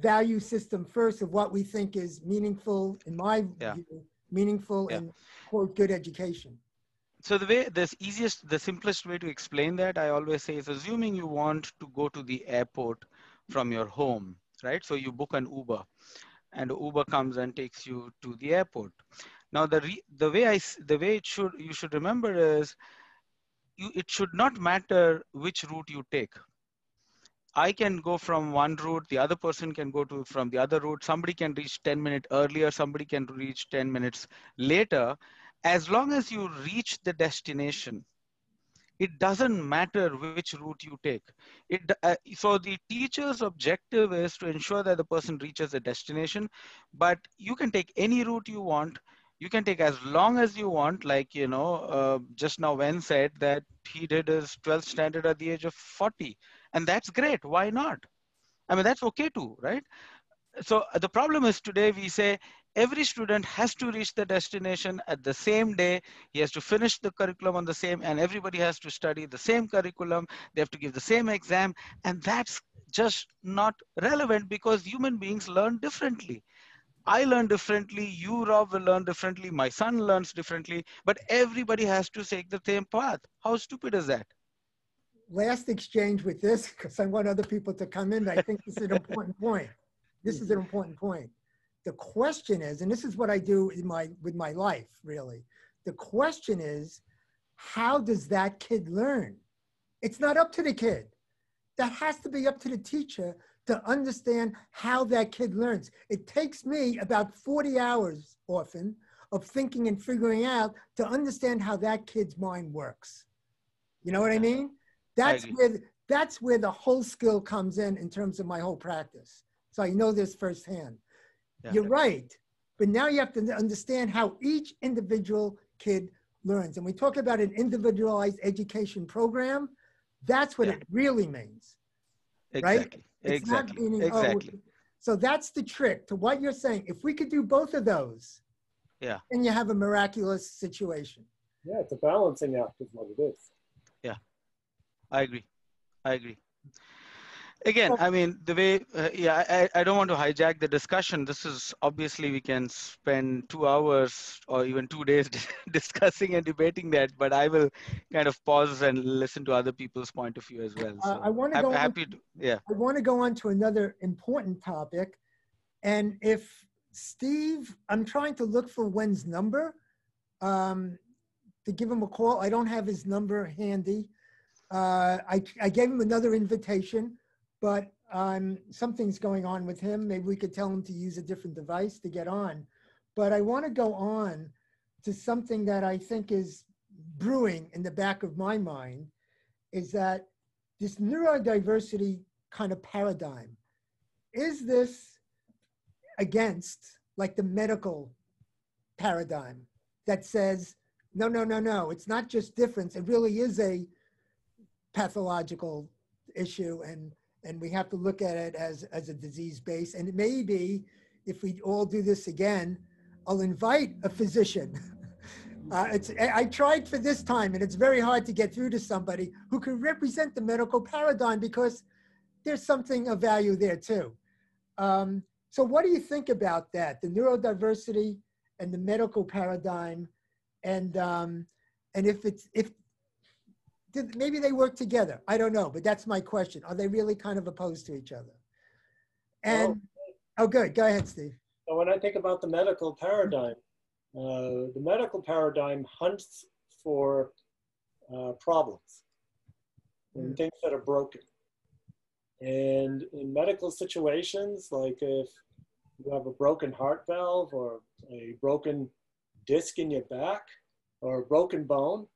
value system first of what we think is meaningful, in my yeah. view, meaningful and quote good education. So the way the easiest, the simplest way to explain that, I always say, is assuming you want to go to the airport from your home, right? So you book an Uber, and Uber comes and takes you to the airport. Now the re, the way I the way it should you should remember is, you it should not matter which route you take I can go from one route, the other person can go to from the other route. Somebody can reach 10 minutes earlier, somebody can reach 10 minutes later. As long as you reach the destination, it doesn't matter which route you take. It, uh, so the teacher's objective is to ensure that the person reaches the destination, but you can take any route you want. you can take as long as you want like you know uh, just now Wenn said that he did his 12th standard at the age of 40 and that's great why not i mean that's okay too right so uh, the problem is today we say every student has to reach the destination at the same day he has to finish the curriculum on the same and everybody has to study the same curriculum they have to give the same exam and that's just not relevant because human beings learn differently I learn differently, you, Rob, will learn differently, my son learns differently, but everybody has to take the same path. How stupid is that? Last exchange with this, because I want other people to come in, I think this is an important point. This is an important point. The question is, and this is what I do in my with my life, really. The question is, how does that kid learn? It's not up to the kid. That has to be up to the teacher to understand how that kid learns. It takes me about 40 hours often of thinking and figuring out to understand how that kid's mind works. You know what I mean? That's I where that's where the whole skill comes in in terms of my whole practice. So I know this firsthand. Yeah. You're right, but now you have to understand how each individual kid learns. And we talk about an individualized education program. That's what yeah. it really means. Exactly. Right? It's exactly. Meaning, oh, exactly. Oh, so that's the trick to what you're saying. If we could do both of those, yeah, then you have a miraculous situation. Yeah, it's a balancing act, is what it is. Yeah, I agree. I agree again i mean the way uh, yeah I, I don't want to hijack the discussion. This is obviously we can spend two hours or even two days discussing and debating that but i will kind of pause and listen to other people's point of view as well. So uh, i want to go happy on, to, yeah. I want to go on to another important topic. And if steve i'm trying to look for Wenn's number um, to give him a call. I don't have his number handy. Uh, I, I gave him another invitation but um, something's going on with him. Maybe we could tell him to use a different device to get on. But I want to go on to something that I think is brewing in the back of my mind is that this neurodiversity kind of paradigm is this against like the medical paradigm that says no no no no it's not just difference it really is a pathological issue and and we have to look at it as, as a disease base. And maybe if we all do this again, I'll invite a physician. Uh, it's, I tried for this time, and it's very hard to get through to somebody who can represent the medical paradigm because there's something of value there too. Um, so, what do you think about that? The neurodiversity and the medical paradigm, and um, and if it's if did, maybe they work together. I don't know, but that's my question. Are they really kind of opposed to each other? And oh, good. Go ahead, Steve. So when I think about the medical paradigm, uh, the medical paradigm hunts for uh, problems and mm. things that are broken. And in medical situations, like if you have a broken heart valve or a broken disc in your back or a broken bone,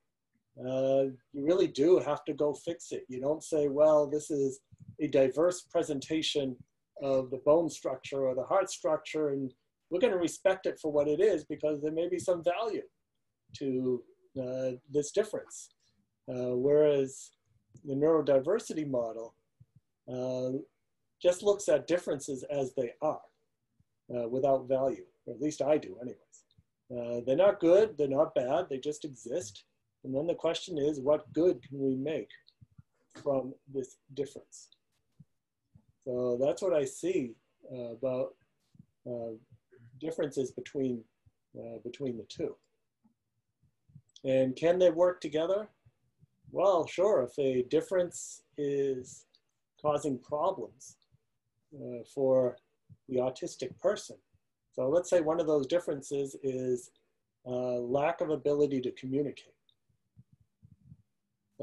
uh, you really do have to go fix it. You don't say, well, this is a diverse presentation of the bone structure or the heart structure, and we're going to respect it for what it is because there may be some value to uh, this difference. Uh, whereas the neurodiversity model uh, just looks at differences as they are uh, without value, or at least I do, anyways. They're not good, they're not bad, they just exist and then the question is, what good can we make from this difference? So that's what I see uh, about uh, differences between, uh, between the two. And can they work together? Well, sure, if a difference is causing problems uh, for the autistic person. So let's say one of those differences is uh, lack of ability to communicate.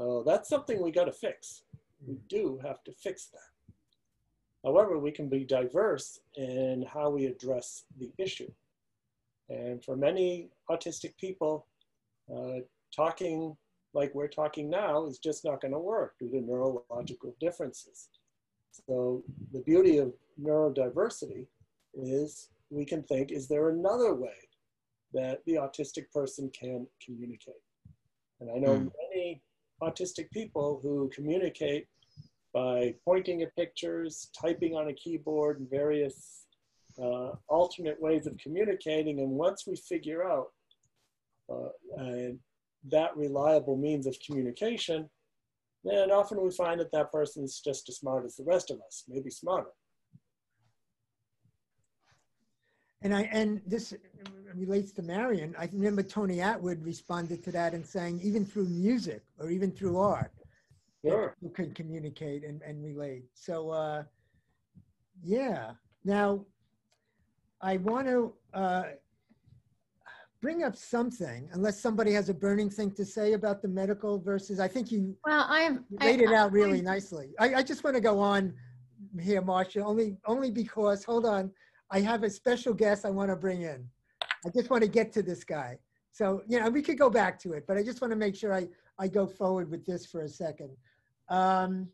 So that's something we got to fix. We do have to fix that. However, we can be diverse in how we address the issue. And for many autistic people, uh, talking like we're talking now is just not going to work due to neurological differences. So the beauty of neurodiversity is we can think, is there another way that the autistic person can communicate. And I know mm. many autistic people who communicate by pointing at pictures, typing on a keyboard, and various uh, alternate ways of communicating. And once we figure out uh, that reliable means of communication, then often we find that that person is just as smart as the rest of us, maybe smarter. And I and this relates to Marion. I remember Tony Attwood responded to that and saying even through music or even through art, sure. you can communicate and, and relate. So uh, yeah. Now I want to uh, bring up something, unless somebody has a burning thing to say about the medical versus. I think you well, I have laid it out really I, nicely. I, I just want to go on here, Marcia, only only because hold on, I have a special guest I want to bring in. I just want to get to this guy. So you know, we could go back to it, but I just want to make sure I I go forward with this for a second. Um,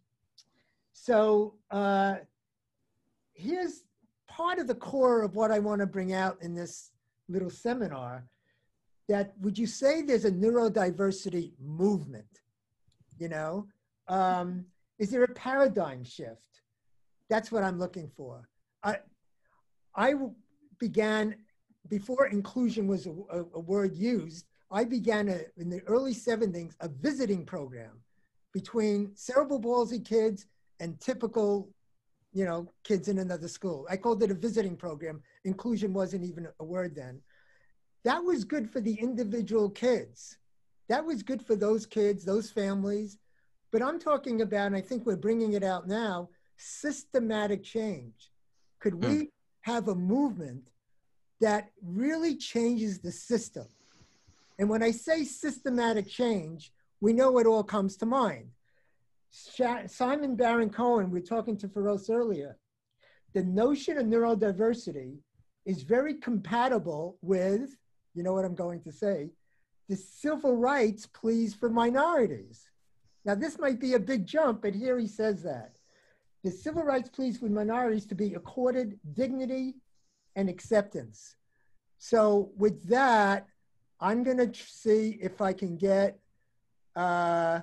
so uh, here's part of the core of what I want to bring out in this little seminar that would you say there's a neurodiversity movement? You know, um, is there a paradigm shift? That's what I'm looking for. I, I began before inclusion was a, a, a word used. I began a, in the early 70s a visiting program between cerebral palsy kids and typical, you know, kids in another school. I called it a visiting program. Inclusion wasn't even a word then. That was good for the individual kids. That was good for those kids, those families. But I'm talking about, and I think we're bringing it out now, systematic change. Could we hmm. have a movement that really changes the system? And when I say systematic change, we know what all comes to mind. Simon Baron Cohen, we are talking to Ferose earlier, the notion of neurodiversity is very compatible with you know what I'm going to say, the civil rights pleas for minorities. Now, this might be a big jump, but here he says that. The civil rights pleas for minorities to be accorded dignity and acceptance. So, with that, I'm going to see if I can get uh,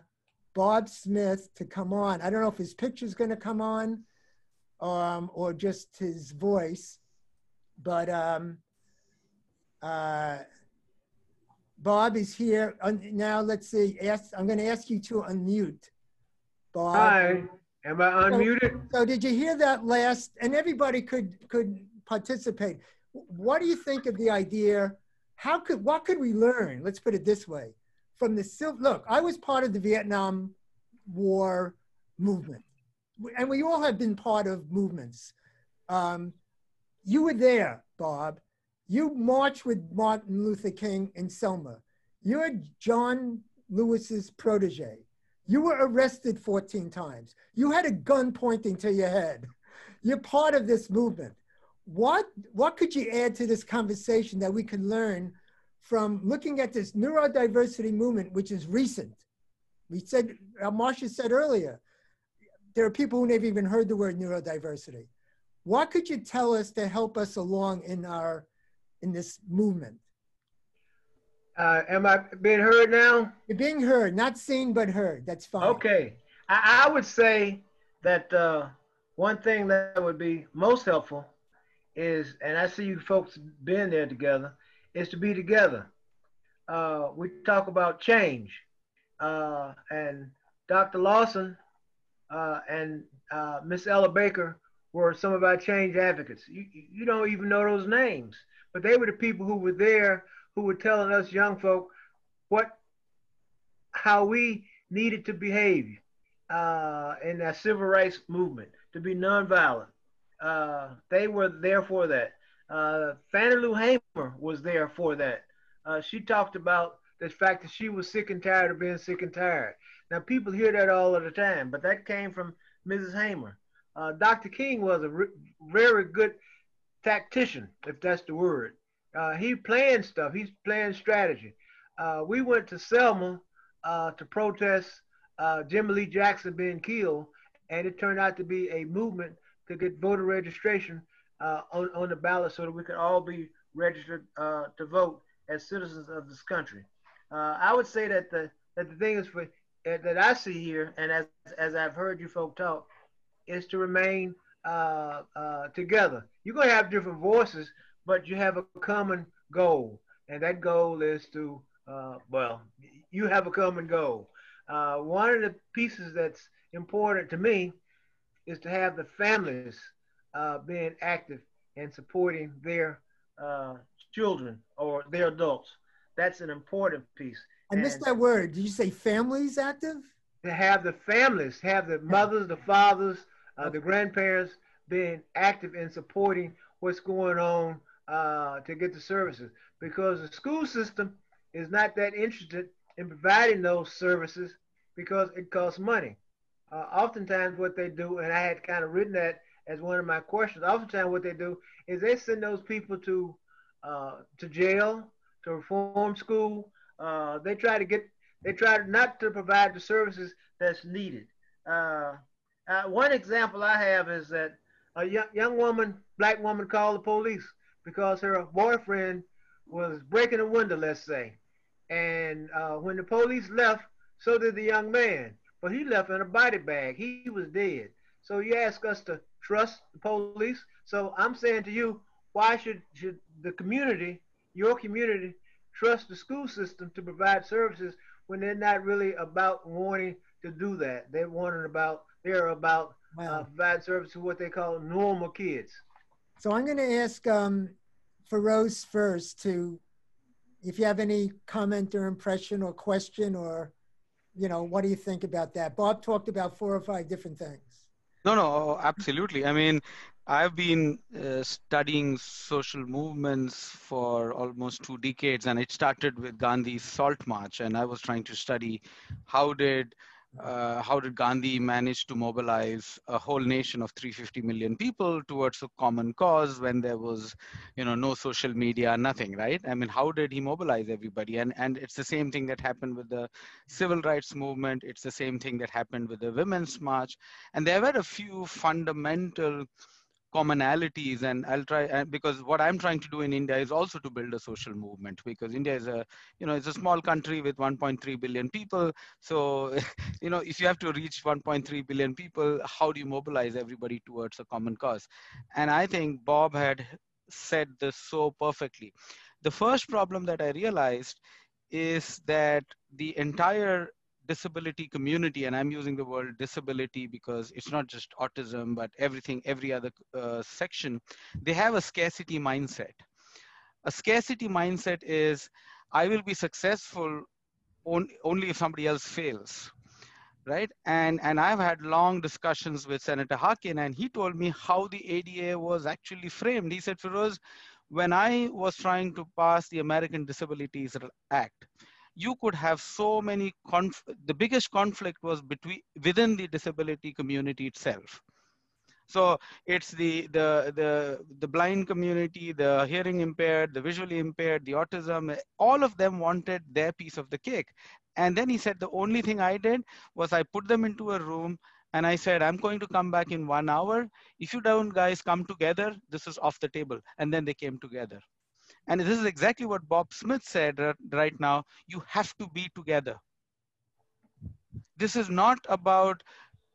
Bob Smith to come on. I don't know if his picture's going to come on um, or just his voice, but um, uh, Bob is here. now let's see. Ask, I'm going to ask you to unmute. Bob. Hi. Am I unmuted? So, so, did you hear that last? And everybody could could participate. What do you think of the idea? How could what could we learn? Let's put it this way: from the look, I was part of the Vietnam War movement, and we all have been part of movements. Um, you were there, Bob. You marched with Martin Luther King in Selma. You're John Lewis's protege. You were arrested 14 times. You had a gun pointing to your head. You're part of this movement. What, what could you add to this conversation that we can learn from looking at this neurodiversity movement, which is recent? We said, uh, Marcia said earlier, there are people who never even heard the word neurodiversity. What could you tell us to help us along in our in this movement. Uh, am I being heard now? You're being heard, not seen but heard. That's fine. Okay. I, I would say that uh, one thing that would be most helpful is, and I see you folks being there together, is to be together. Uh, we talk about change, uh, and Dr. Lawson uh, and uh, Miss Ella Baker were some of our change advocates. You, you don't even know those names but they were the people who were there who were telling us young folk what how we needed to behave uh, in that civil rights movement to be nonviolent. Uh, they were there for that. Uh, Fannie Lou Hamer was there for that. Uh, she talked about the fact that she was sick and tired of being sick and tired. Now people hear that all of the time, but that came from Mrs. Hamer. Uh, Dr. King was a re- very good tactician, if that's the word. Uh, he planned stuff. He's playing strategy. Uh, we went to Selma uh, to protest uh, Jimmy Lee Jackson being killed, and it turned out to be a movement to get voter registration uh, on, on the ballot so that we could all be registered uh, to vote as citizens of this country. Uh, I would say that the that the thing is for that I see here, and as as I've heard you folk talk, is to remain uh, uh, together. You're gonna have different voices, but you have a common goal, and that goal is to uh, well, you have a common goal. Uh, one of the pieces that's important to me is to have the families uh, being active and supporting their uh, children or their adults. That's an important piece. I missed that word. Did you say families active? To have the families, have the mothers, the fathers, uh, the grandparents being active in supporting what's going on uh, to get the services. Because the school system is not that interested in providing those services because it costs money. Uh, oftentimes, what they do, and I had kind of written that as one of my questions. Oftentimes, what they do is they send those people to uh, to jail, to reform school. Uh, they try to get, they try not to provide the services that's needed. Uh, uh, one example I have is that a young, young woman, black woman, called the police because her boyfriend was breaking a window, let's say. And uh, when the police left, so did the young man. But he left in a body bag. He was dead. So you ask us to trust the police. So I'm saying to you, why should, should the community, your community, trust the school system to provide services when they're not really about wanting to do that? They're wanting about they're about wow. uh, provide service to what they call normal kids. So I'm going to ask um, Ferose first to, if you have any comment or impression or question or, you know, what do you think about that? Bob talked about four or five different things. No, no, absolutely. I mean, I've been uh, studying social movements for almost two decades, and it started with Gandhi's Salt March. And I was trying to study how did uh, how did Gandhi manage to mobilize a whole nation of 350 million people towards a common cause when there was, you know, no social media, nothing, right? I mean, how did he mobilize everybody? And and it's the same thing that happened with the civil rights movement. It's the same thing that happened with the women's march. And there were a few fundamental commonalities and i'll try and because what i'm trying to do in india is also to build a social movement because india is a you know it's a small country with 1.3 billion people. So you know if you have to reach 1.3 billion people how do you mobilize everybody towards a common cause? And i think bob had said this so perfectly. The first problem that i realized is that the entire disability community, and I'm using the word disability because it's not just autism, but everything, every other uh, section, they have a scarcity mindset. A scarcity mindset is, I will be successful on, only if somebody else fails right and and i've had long discussions with senator harkin and he told me how the ada was actually framed he said ferose when i was trying to pass the american disabilities act you could have so many the biggest conflict was between within the disability community itself. So it's the the the the blind community the hearing impaired the visually impaired the autism all of them wanted their piece of the cake. And then he said the only thing i did was i put them into a room and i said i'm going to come back in 1 hour. If you don't guys come together this is off the table and then they came together and this is exactly what Bob Smith said right now. You have to be together. This is not about,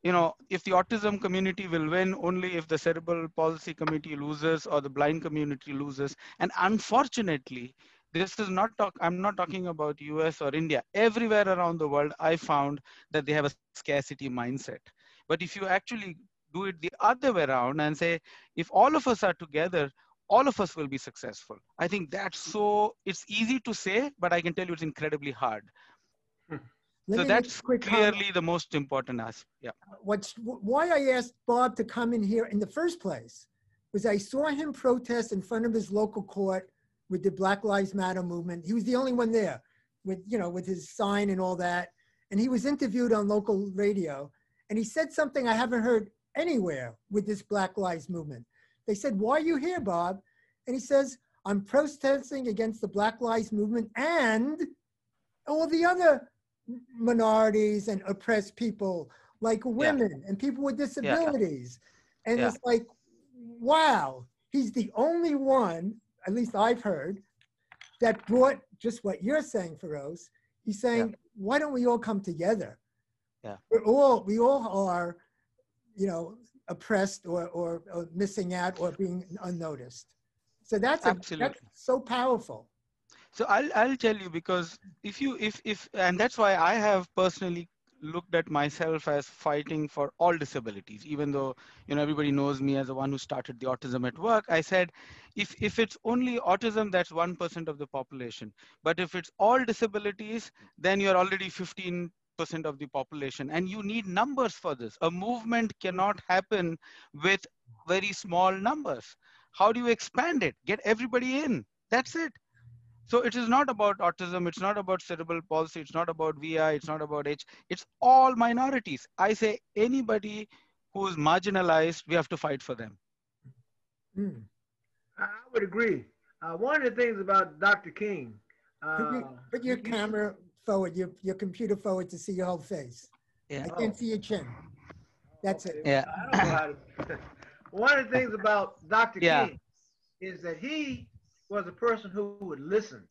you know, if the autism community will win only if the cerebral palsy committee loses or the blind community loses. And unfortunately, this is not talk i'm not talking about us or india everywhere around the world i found that they have a scarcity mindset but if you actually do it the other way around and say if all of us are together all of us will be successful. I think that's so, it's easy to say, but I can tell you it's incredibly hard. Hmm. so that's clearly comment. the most important aspect. Yeah. What's why I asked Bob to come in here in the first place was I saw him protest in front of his local court with the Black Lives Matter movement. He was the only one there with, you know, with his sign and all that. And he was interviewed on local radio and he said something I haven't heard anywhere with this Black Lives movement. They said, Why are you here, Bob? And he says, I'm protesting against the Black Lives Movement and all the other minorities and oppressed people, like women yeah. and people with disabilities. Yeah. And yeah. it's like, wow, he's the only one, at least I've heard, that brought just what you're saying, Ferose. He's saying, why don't we all come together? Yeah. We're all we all are, you know, oppressed or or, or missing out or being unnoticed. So that's a, Absolutely. that's so powerful. So I'll I'll tell you because if you if if and that's why I have personally looked at myself as fighting for all disabilities even though you know everybody knows me as the one who started the autism at work i said if if it's only autism that's 1% of the population but if it's all disabilities then you're already 15 percent of the population. And you need numbers for this. A movement cannot happen with very small numbers. How do you expand it? Get everybody in. That's it. So it is not about autism. It's not about cerebral palsy. It's not about vi it's not about h. It's all minorities. I say anybody who is marginalized we have to fight for them. Hmm. I I would agree. Uh, one of the things about Dr. King, Put uh, your, put your camera forward, your, your computer forward to see your whole face. Yeah. I can't see your chin. That's it. Yeah. I don't know how to. One of the things about Dr. Yeah. King is that he was a person who would listen,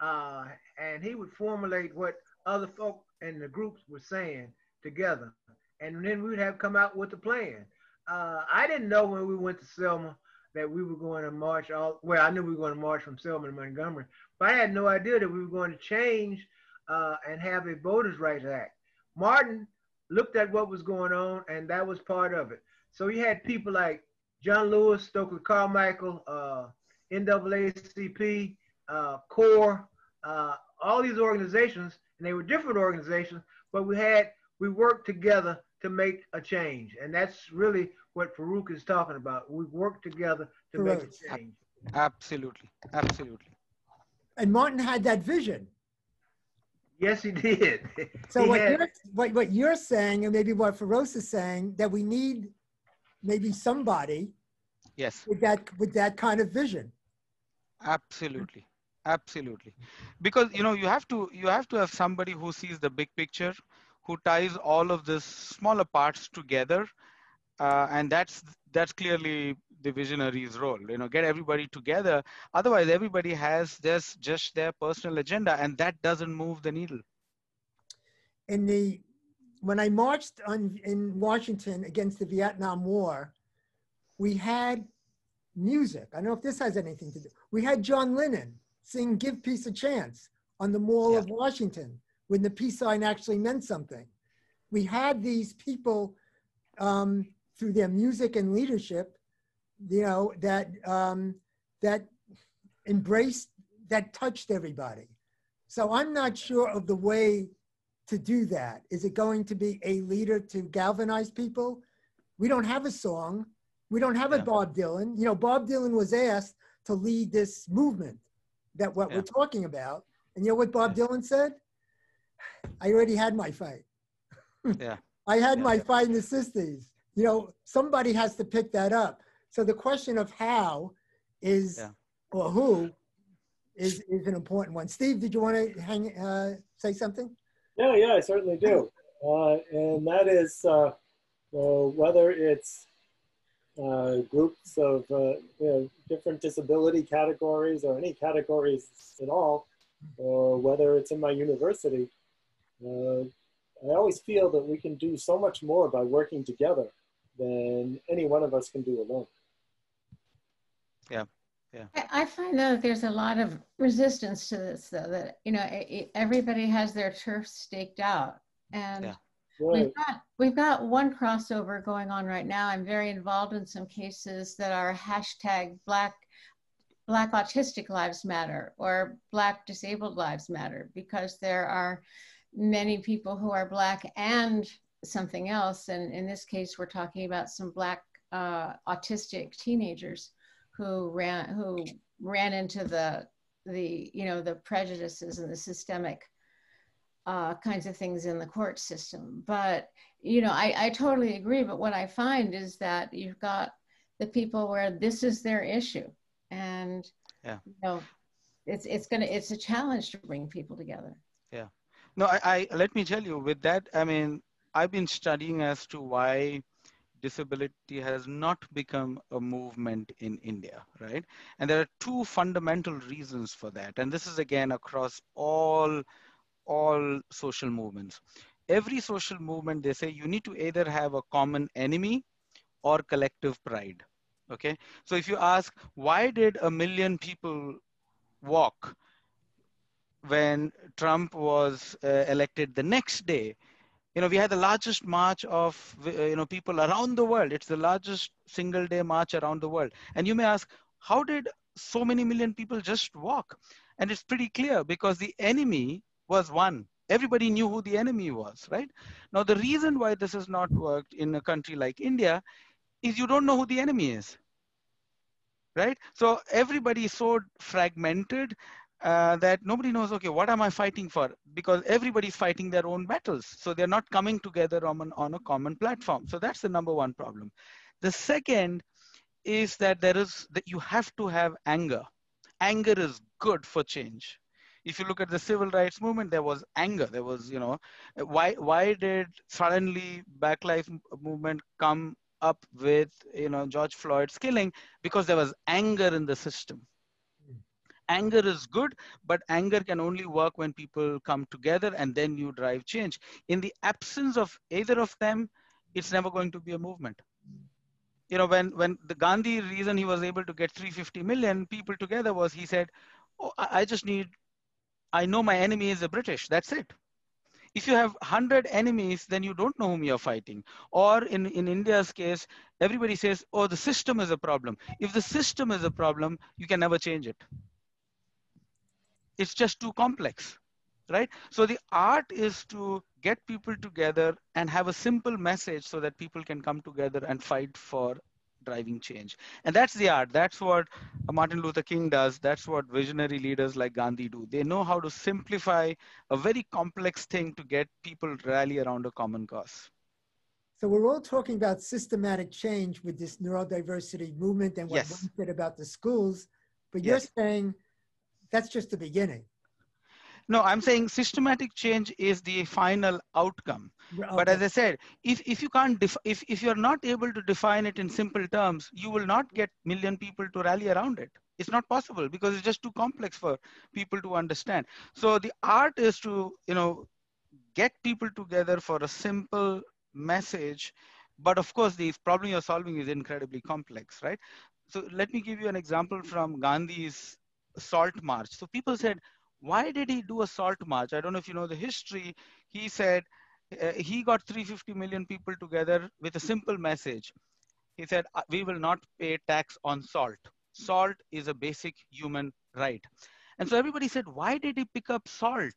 uh, and he would formulate what other folk in the groups were saying together, and then we'd have come out with a plan. Uh, I didn't know when we went to Selma that we were going to march all. Well, I knew we were going to march from Selma to Montgomery, but I had no idea that we were going to change uh, and have a Voters' Rights Act. Martin looked at what was going on, and that was part of it. So you had people like John Lewis, Stokely Carmichael, uh, NAACP, uh, CORE, uh, all these organizations, and they were different organizations, but we had we worked together to make a change, and that's really what Farouk is talking about. We worked together to make a change. absolutely absolutely And Martin had that vision. Yes, he did. So He what had- you're, what, what you're saying, and maybe what Ferose is saying, that we need maybe somebody yes with that with that kind of vision. absolutely absolutely because you know you have to you have to have somebody who sees the big picture who ties all of the smaller parts together uh, and that's that's clearly the visionary's role you know get everybody together otherwise everybody has just just their personal agenda and that doesn't move the needle In the when I marched on in Washington against the Vietnam War, we had music. I don't know if this has anything to do. We had John Lennon sing "Give Peace a Chance" on the Mall of Washington when the peace sign actually meant something. We had these people um, through their music and leadership, you know, that um, that embraced, that touched everybody. So I'm not sure of the way to do that. Is it going to be a leader to galvanize people? We don't have a song. We don't have a Bob Dylan. You know, Bob Dylan was asked to lead this movement that what Yeah. we're talking about. And you know what Bob Dylan said? I already had my fight. yeah I had Yeah. my fight in the 60s. You know, somebody has to pick that up. So the question of how is, Yeah. or who is, is an important one. Steve, did you want to hang, uh, say something? Yeah, yeah, I certainly do. Uh, and that is uh, uh, whether it's uh, groups of uh, you know, different disability categories or any categories at all, or whether it's in my university. Uh, I always feel that we can do so much more by working together than any one of us can do alone. I, I find though that there's a lot of resistance to this, though, that, you know, everybody has their turf staked out. And Yeah. Right. we've got, we've got one crossover going on right now. I'm very involved in some cases that are hashtag Black, Black Autistic Lives Matter or Black Disabled Lives Matter, because there are many people who are Black and something else. And in this case, we're talking about some Black uh, autistic teenagers who ran who ran into the the you know the prejudices and the systemic uh, kinds of things in the court system. But you know, I, I totally agree. But what I find is that you've got the people where this is their issue, and Yeah. you know, it's it's gonna it's a challenge to bring people together. Yeah. No, I, I let me tell you with that, I mean, I've been studying as to why disability has not become a movement in India, right? And there are two fundamental reasons for that. And this is again across all, all social movements. Every social movement, they say you need to either have a common enemy or collective pride. Okay. So if you ask, why did a million people walk when Trump was uh, elected the next day? You know, we had the largest march of, uh, you know, people around the world. It's the largest single day march around the world. And you may ask, how did so many million people just walk? And it's pretty clear because the enemy was one. Everybody knew who the enemy was, right? Now, the reason why this has not worked in a country like India is you don't know who the enemy is, right? So everybody is so fragmented uh, that nobody knows, okay, what am I fighting for? Because everybody's fighting their own battles. So they're not coming together on, an, on a common platform. So that's the number one problem. The second is that there is that you have to have anger. Anger is good for change. If you look at the civil rights movement, there was anger. There was, you know, why why did suddenly Black Lives Movement come up with, you know, George Floyd's killing? Because there was anger in the system anger is good but anger can only work when people come together and then you drive change. In the absence of either of them it's never going to be a movement. You know when when the gandhi reason he was able to get 350 million people together was he said oh, i just need i know my enemy is the british that's it. If you have 100 enemies then you don't know whom you're fighting. Or in, in india's case everybody says oh the system is a problem. If the system is a problem you can never change it it's just too complex right? So the art is to get people together and have a simple message so that people can come together and fight for driving change. And that's the art. That's what martin luther king does. That's what visionary leaders like gandhi do. They know how to simplify a very complex thing to get people rally around a common cause. So we're all talking about systematic change with this neurodiversity movement and what yes. one said about the schools but you're saying that's just the beginning. No i'm saying systematic change is the final outcome. But as i said if, if you can't def- if, if you're not able to define it in simple terms you will not get million people to rally around it. It's not possible because it's just too complex for people to understand. So the art is to you know get people together for a simple message. But of course the problem you're solving is incredibly complex right? So let me give you an example from gandhi's salt march. So people said why did he do a salt march? I don't know if you know the history. He said uh, he got 350 million people together with a simple message. He said "Uh, we will not pay tax on salt. Salt is a basic human right. And so everybody said why did he pick up salt?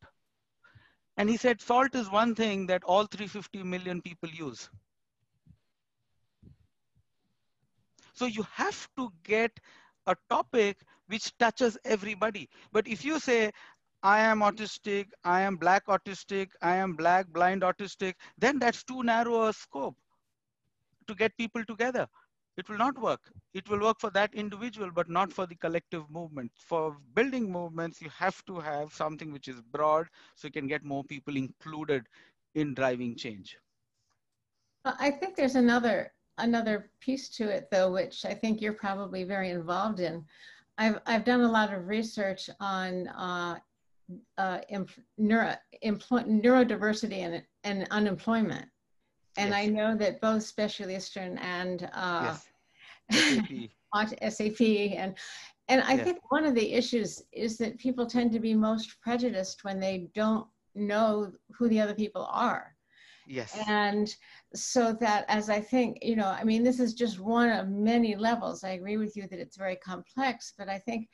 And he said salt is one thing that all 350 million people use. So you have to get a topic which touches everybody but if you say I am autistic, I am black autistic, I am black blind autistic, then that's too narrow a scope to get people together. It will not work. It will work for that individual, but not for the collective movement. For building movements, you have to have something which is broad so you can get more people included in driving change. I think there's another another piece to it though, which I think you're probably very involved in. I've I've done a lot of research on uh, uh, imp- neuro, neurodiversity and, and unemployment. And Yes. I know that both Specialisterne and uh, yes. on SAP and and I Yeah. think one of the issues is that people tend to be most prejudiced when they don't know who the other people are. Yes. And so that as I think, you know, I mean, this is just one of many levels. I agree with you that it's very complex, but I think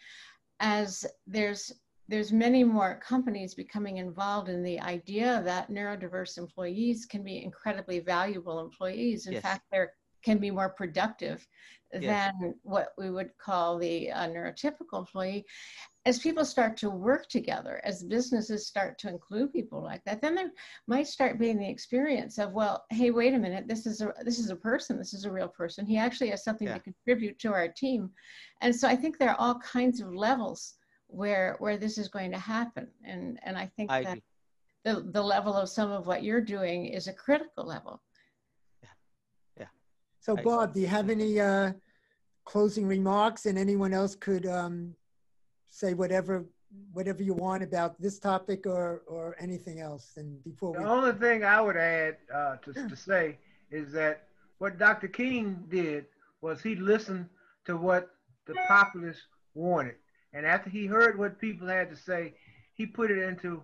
as there's there's many more companies becoming involved in the idea that neurodiverse employees can be incredibly valuable employees. In Yes. fact, they can be more productive Yes. than what we would call the uh, neurotypical employee. As people start to work together, as businesses start to include people like that, then there might start being the experience of, well, hey, wait a minute, this is a this is a person, this is a real person. He actually has something Yeah. to contribute to our team, and so I think there are all kinds of levels where where this is going to happen, and and I think I that agree. the the level of some of what you're doing is a critical level. So I- Bob, do you have any uh, closing remarks and anyone else could um, say whatever, whatever you want about this topic or, or anything else? And before The we, only thing I would add uh, to, to say is that what Dr. King did was he listened to what the populace wanted. And after he heard what people had to say, he put it into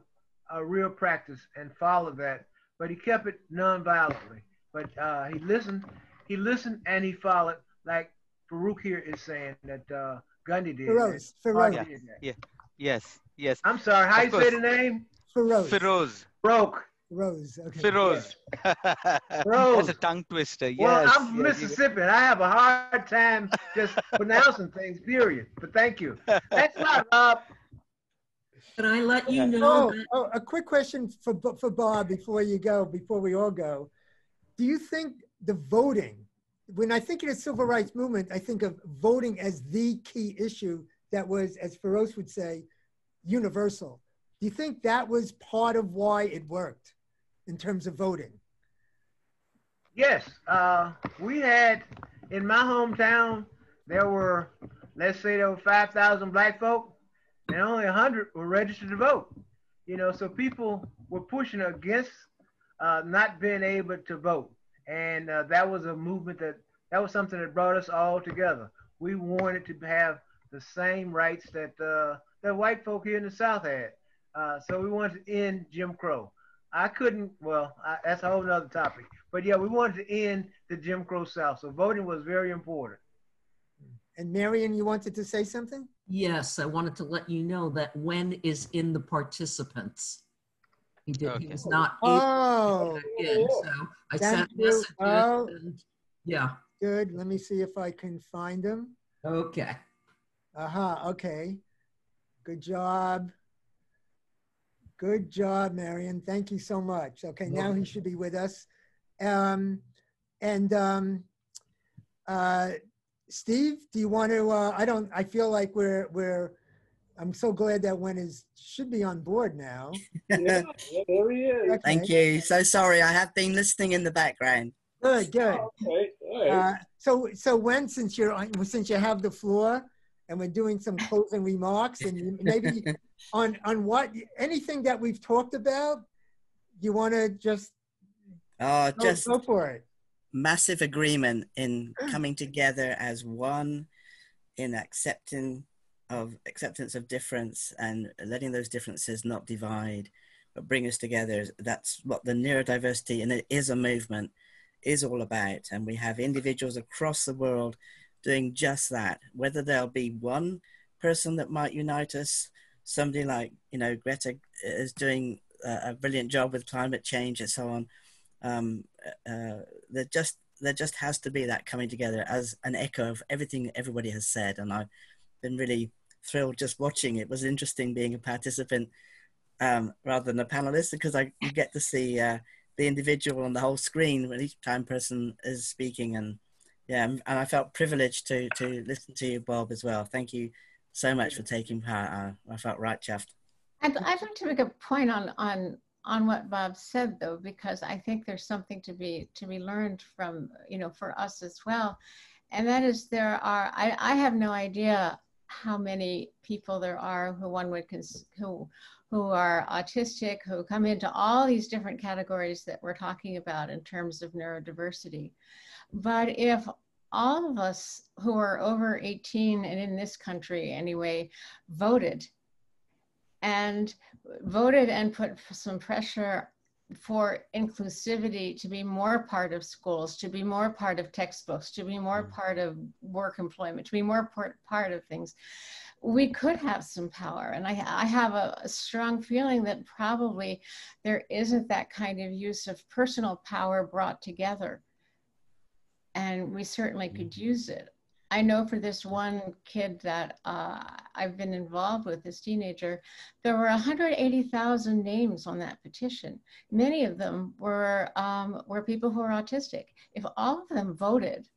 a real practice and followed that. But he kept it non-violently. But uh, he listened, he listened and he followed, like Farouk here is saying that uh, Gandhi did. Ferose, that Gandhi Ferose, did that. Yes, yes. I'm sorry, how Of you say the name? Ferose, Ferose. Broke. Rose, okay. Ferose. That's Rose. a tongue twister. Yes. Well. I'm from yes, Mississippi, and I have a hard time just pronouncing things. Period. But thank you. Thanks a lot, Rob. Can I let you Yeah. know Oh, that oh, a quick question for, for Bob before you go, before we all go. Do you think the voting, when I think of the civil rights movement, I think of voting as the key issue that was, as Ferose would say, universal. Do you think that was part of why it worked in terms of voting? Yes, uh, we had in my hometown there were, let's say, there were five thousand black folk, and only hundred were registered to vote. You know, so people were pushing against uh, not being able to vote, and uh, that was a movement that that was something that brought us all together. We wanted to have the same rights that uh, that white folk here in the South had. Uh, so we wanted to end Jim Crow. I couldn't. Well, I, that's a whole nother topic. But yeah, we wanted to end the Jim Crow South. So voting was very important. And Marion, you wanted to say something? Yes, I wanted to let you know that Wenn is in the participants. He did, he was not able Oh, to get in, so I Thank sent you. messages. Oh. and- Yeah, good. Let me see if I can find him. okay. Aha, okay. Good job. Good job, Marion. Thank you so much. Okay, now he should be with us. Um, and um, uh, Steve, do you want to? Uh, I don't. I feel like we're we're. I'm so glad that Wenn is should be on board now. Yeah, yeah, there he is. Okay, Thank you. So sorry, I have been listening in the background. Good, good. Okay, all right. Uh, so, so Wenn since you're on, since you have the floor, and we're doing some closing remarks, and you- maybe on on what anything that we've talked about, you want to just Oh, go, just go for it. massive agreement in coming together as one in accepting of acceptance of difference and letting those differences not divide but bring us together. That's what the neurodiversity and it is a movement is all about. And we have individuals across the world doing just that. Whether there'll be one person that might unite us somebody like you know greta is doing a, brilliant job with climate change and so on um, uh, there just there just has to be that coming together as an echo of everything everybody has said. And i've been really thrilled just watching it. Was interesting being a participant um, rather than a panelist because i you get to see uh, the individual on the whole screen when each time person is speaking. And yeah and i felt privileged to to listen to you bob as well. Thank you so much for taking part. Uh, i felt right chuffed. I'd, I'd like to make a point on, on, on what Bob said though, because I think there's something to be, to be learned from, you know, for us as well. And that is there are, I, I have no idea how many people there are who one would, cons- who, who are autistic, who come into all these different categories that we're talking about in terms of neurodiversity. But if all of us who are over 18 and in this country anyway voted and voted and put some pressure for inclusivity to be more part of schools, to be more part of textbooks, to be more mm. part of work employment, to be more part, part of things, we could have some power. And I, I have a, a strong feeling that probably there isn't that kind of use of personal power brought together. And we certainly could mm-hmm. use it. I know for this one kid that uh, I've been involved with, this teenager, there were 180,000 names on that petition. Many of them were um, were people who are autistic. If all of them voted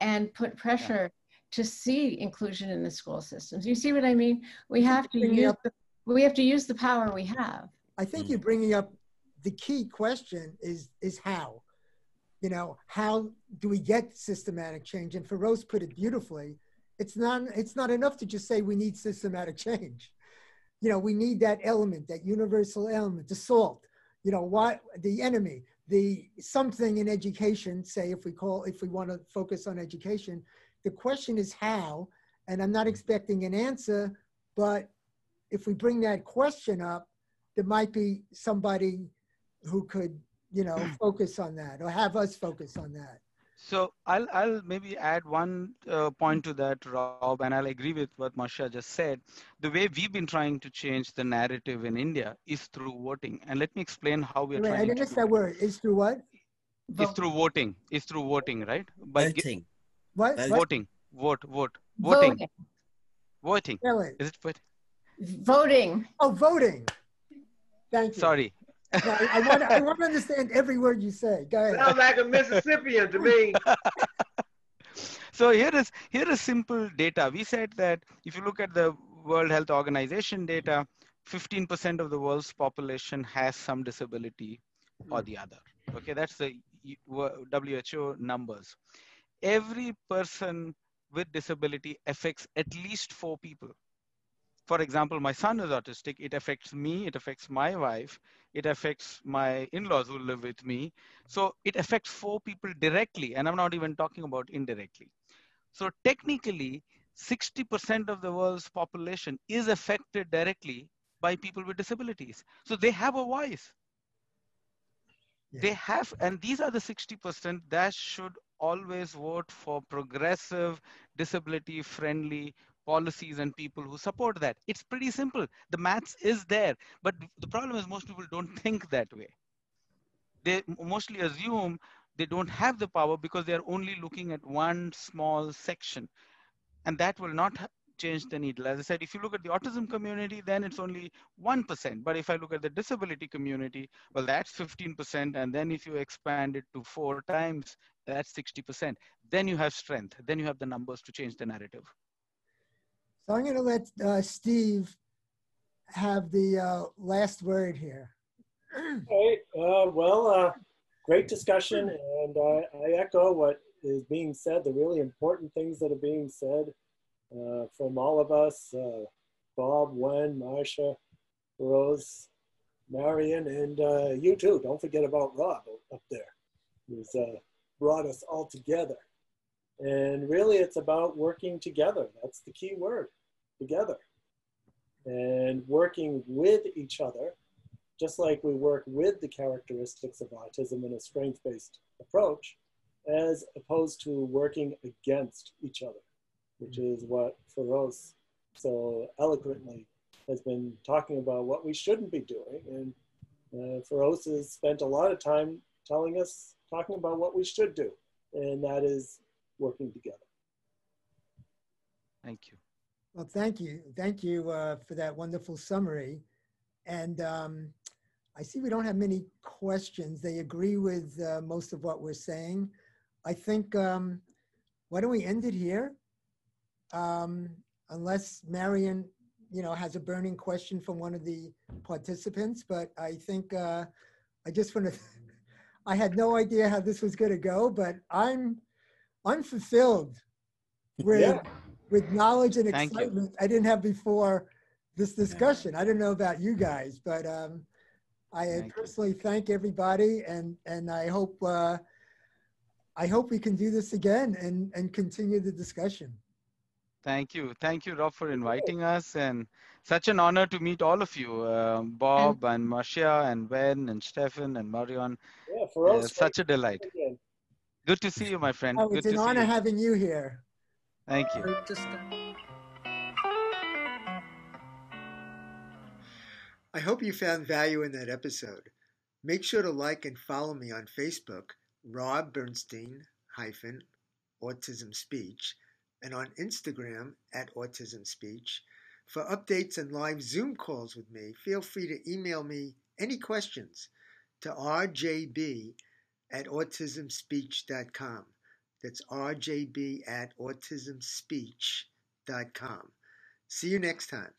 and put pressure to see inclusion in the school systems, you see what I mean? We have to use up- the, we have to use the power we have. I think Mm. you're bringing up the key question is is how. You know, how do we get systematic change? And Ferose put it beautifully. It's not, it's not enough to just say we need systematic change. You know, we need that element, that universal element, the salt, you know, what the enemy, the something in education, say if we call, if we want to focus on education, the question is how, and I'm not expecting an answer, but if we bring that question up, there might be somebody who could you know focus on that or have us focus on that so I'll, I'll maybe add one uh, point to that, Rob, and I'll agree with what Marcia just said. The way we've been trying to change the narrative in India is through voting. And let me explain how we're Wait, trying I didn't to miss that word. Is through what? It's through voting. It's through voting, right? By Voting. What? Vote. what? voting. Vote. Vote. Voting. Voting. Voting. Spell it. Is it voting? Voting. Oh, voting. Thank you. Sorry. No, I, I want, I want to understand every word you say. Go ahead. Sounds like a Mississippian to me. So here is here is simple data. We said that if you look at the World Health Organization data, 15% of the world's population has some disability or the other. Okay, that's the WHO numbers. Every person with disability affects at least four people. For example, my son is autistic. It affects me. It affects my wife. It affects my in-laws who live with me. So it affects four people directly, and I'm not even talking about indirectly. So technically, 60% of the world's population is affected directly by people with disabilities. So they have a voice. Yeah. They have, and these are the 60% that should always vote for progressive, disability friendly policies and people who support that. It's pretty simple. The maths is there. But the problem is most people don't think that way. They mostly assume they don't have the power because they're only looking at one small section. And that will not change the needle. As I said, if you look at the autism community, then it's only 1%. But if I look at the disability community, well, that's 15%. And then if you expand it to four times, that's 60%. Then you have strength. Then you have the numbers to change the narrative. So I'm going to let uh, Steve have the uh, last word here. Okay, uh, well, uh, great discussion, and I, echo what is being said, the really important things that are being said uh, from all of us uh, Bob, Wenn, Marcia, Rose, Marion, and you too. Don't forget about Rob up there, who's brought us all together. And really, it's about working together. That's the key word together. And working with each other, just like we work with the characteristics of autism in a strength based approach, as opposed to working against each other, which is what Ferose so eloquently has been talking about what we shouldn't be doing. And uh, Ferose has spent a lot of time telling us, talking about what we should do, and that is working together. Thank you. Well, thank you. Thank you uh, for that wonderful summary. And um, I see we don't have many questions. They agree with uh, most of what we're saying. I think, um, why don't we end it here? Um, unless Marion, you know, has a burning question from one of the participants, but I think uh, I just want to, I had no idea how this was going to go, but I'm, I'm with, Yeah. with knowledge and Thank you. excitement I didn't have before this discussion. I don't know about you guys, but um, I Thank you. personally thank everybody, and and I hope uh, I hope we can do this again and and continue the discussion. Thank you. Thank you, Rob, for inviting us. And such an honor to meet all of you um, Bob and Marcia and Ben and Stefan and Marion. Yeah, Uh, Ferose, such a delight. again. Good to see you, my friend. Oh, Good it's to an see honor you. having you here. Thank you. Uh, I hope you found value in that episode. Make sure to like and follow me on Facebook, Rob Bernstein hyphen Autism Speech, and on Instagram at Autism Speech. For updates and live Zoom calls with me, feel free to email me any questions to rjb at autismspeech.com. That's rjb at autismspeech.com. See you next time.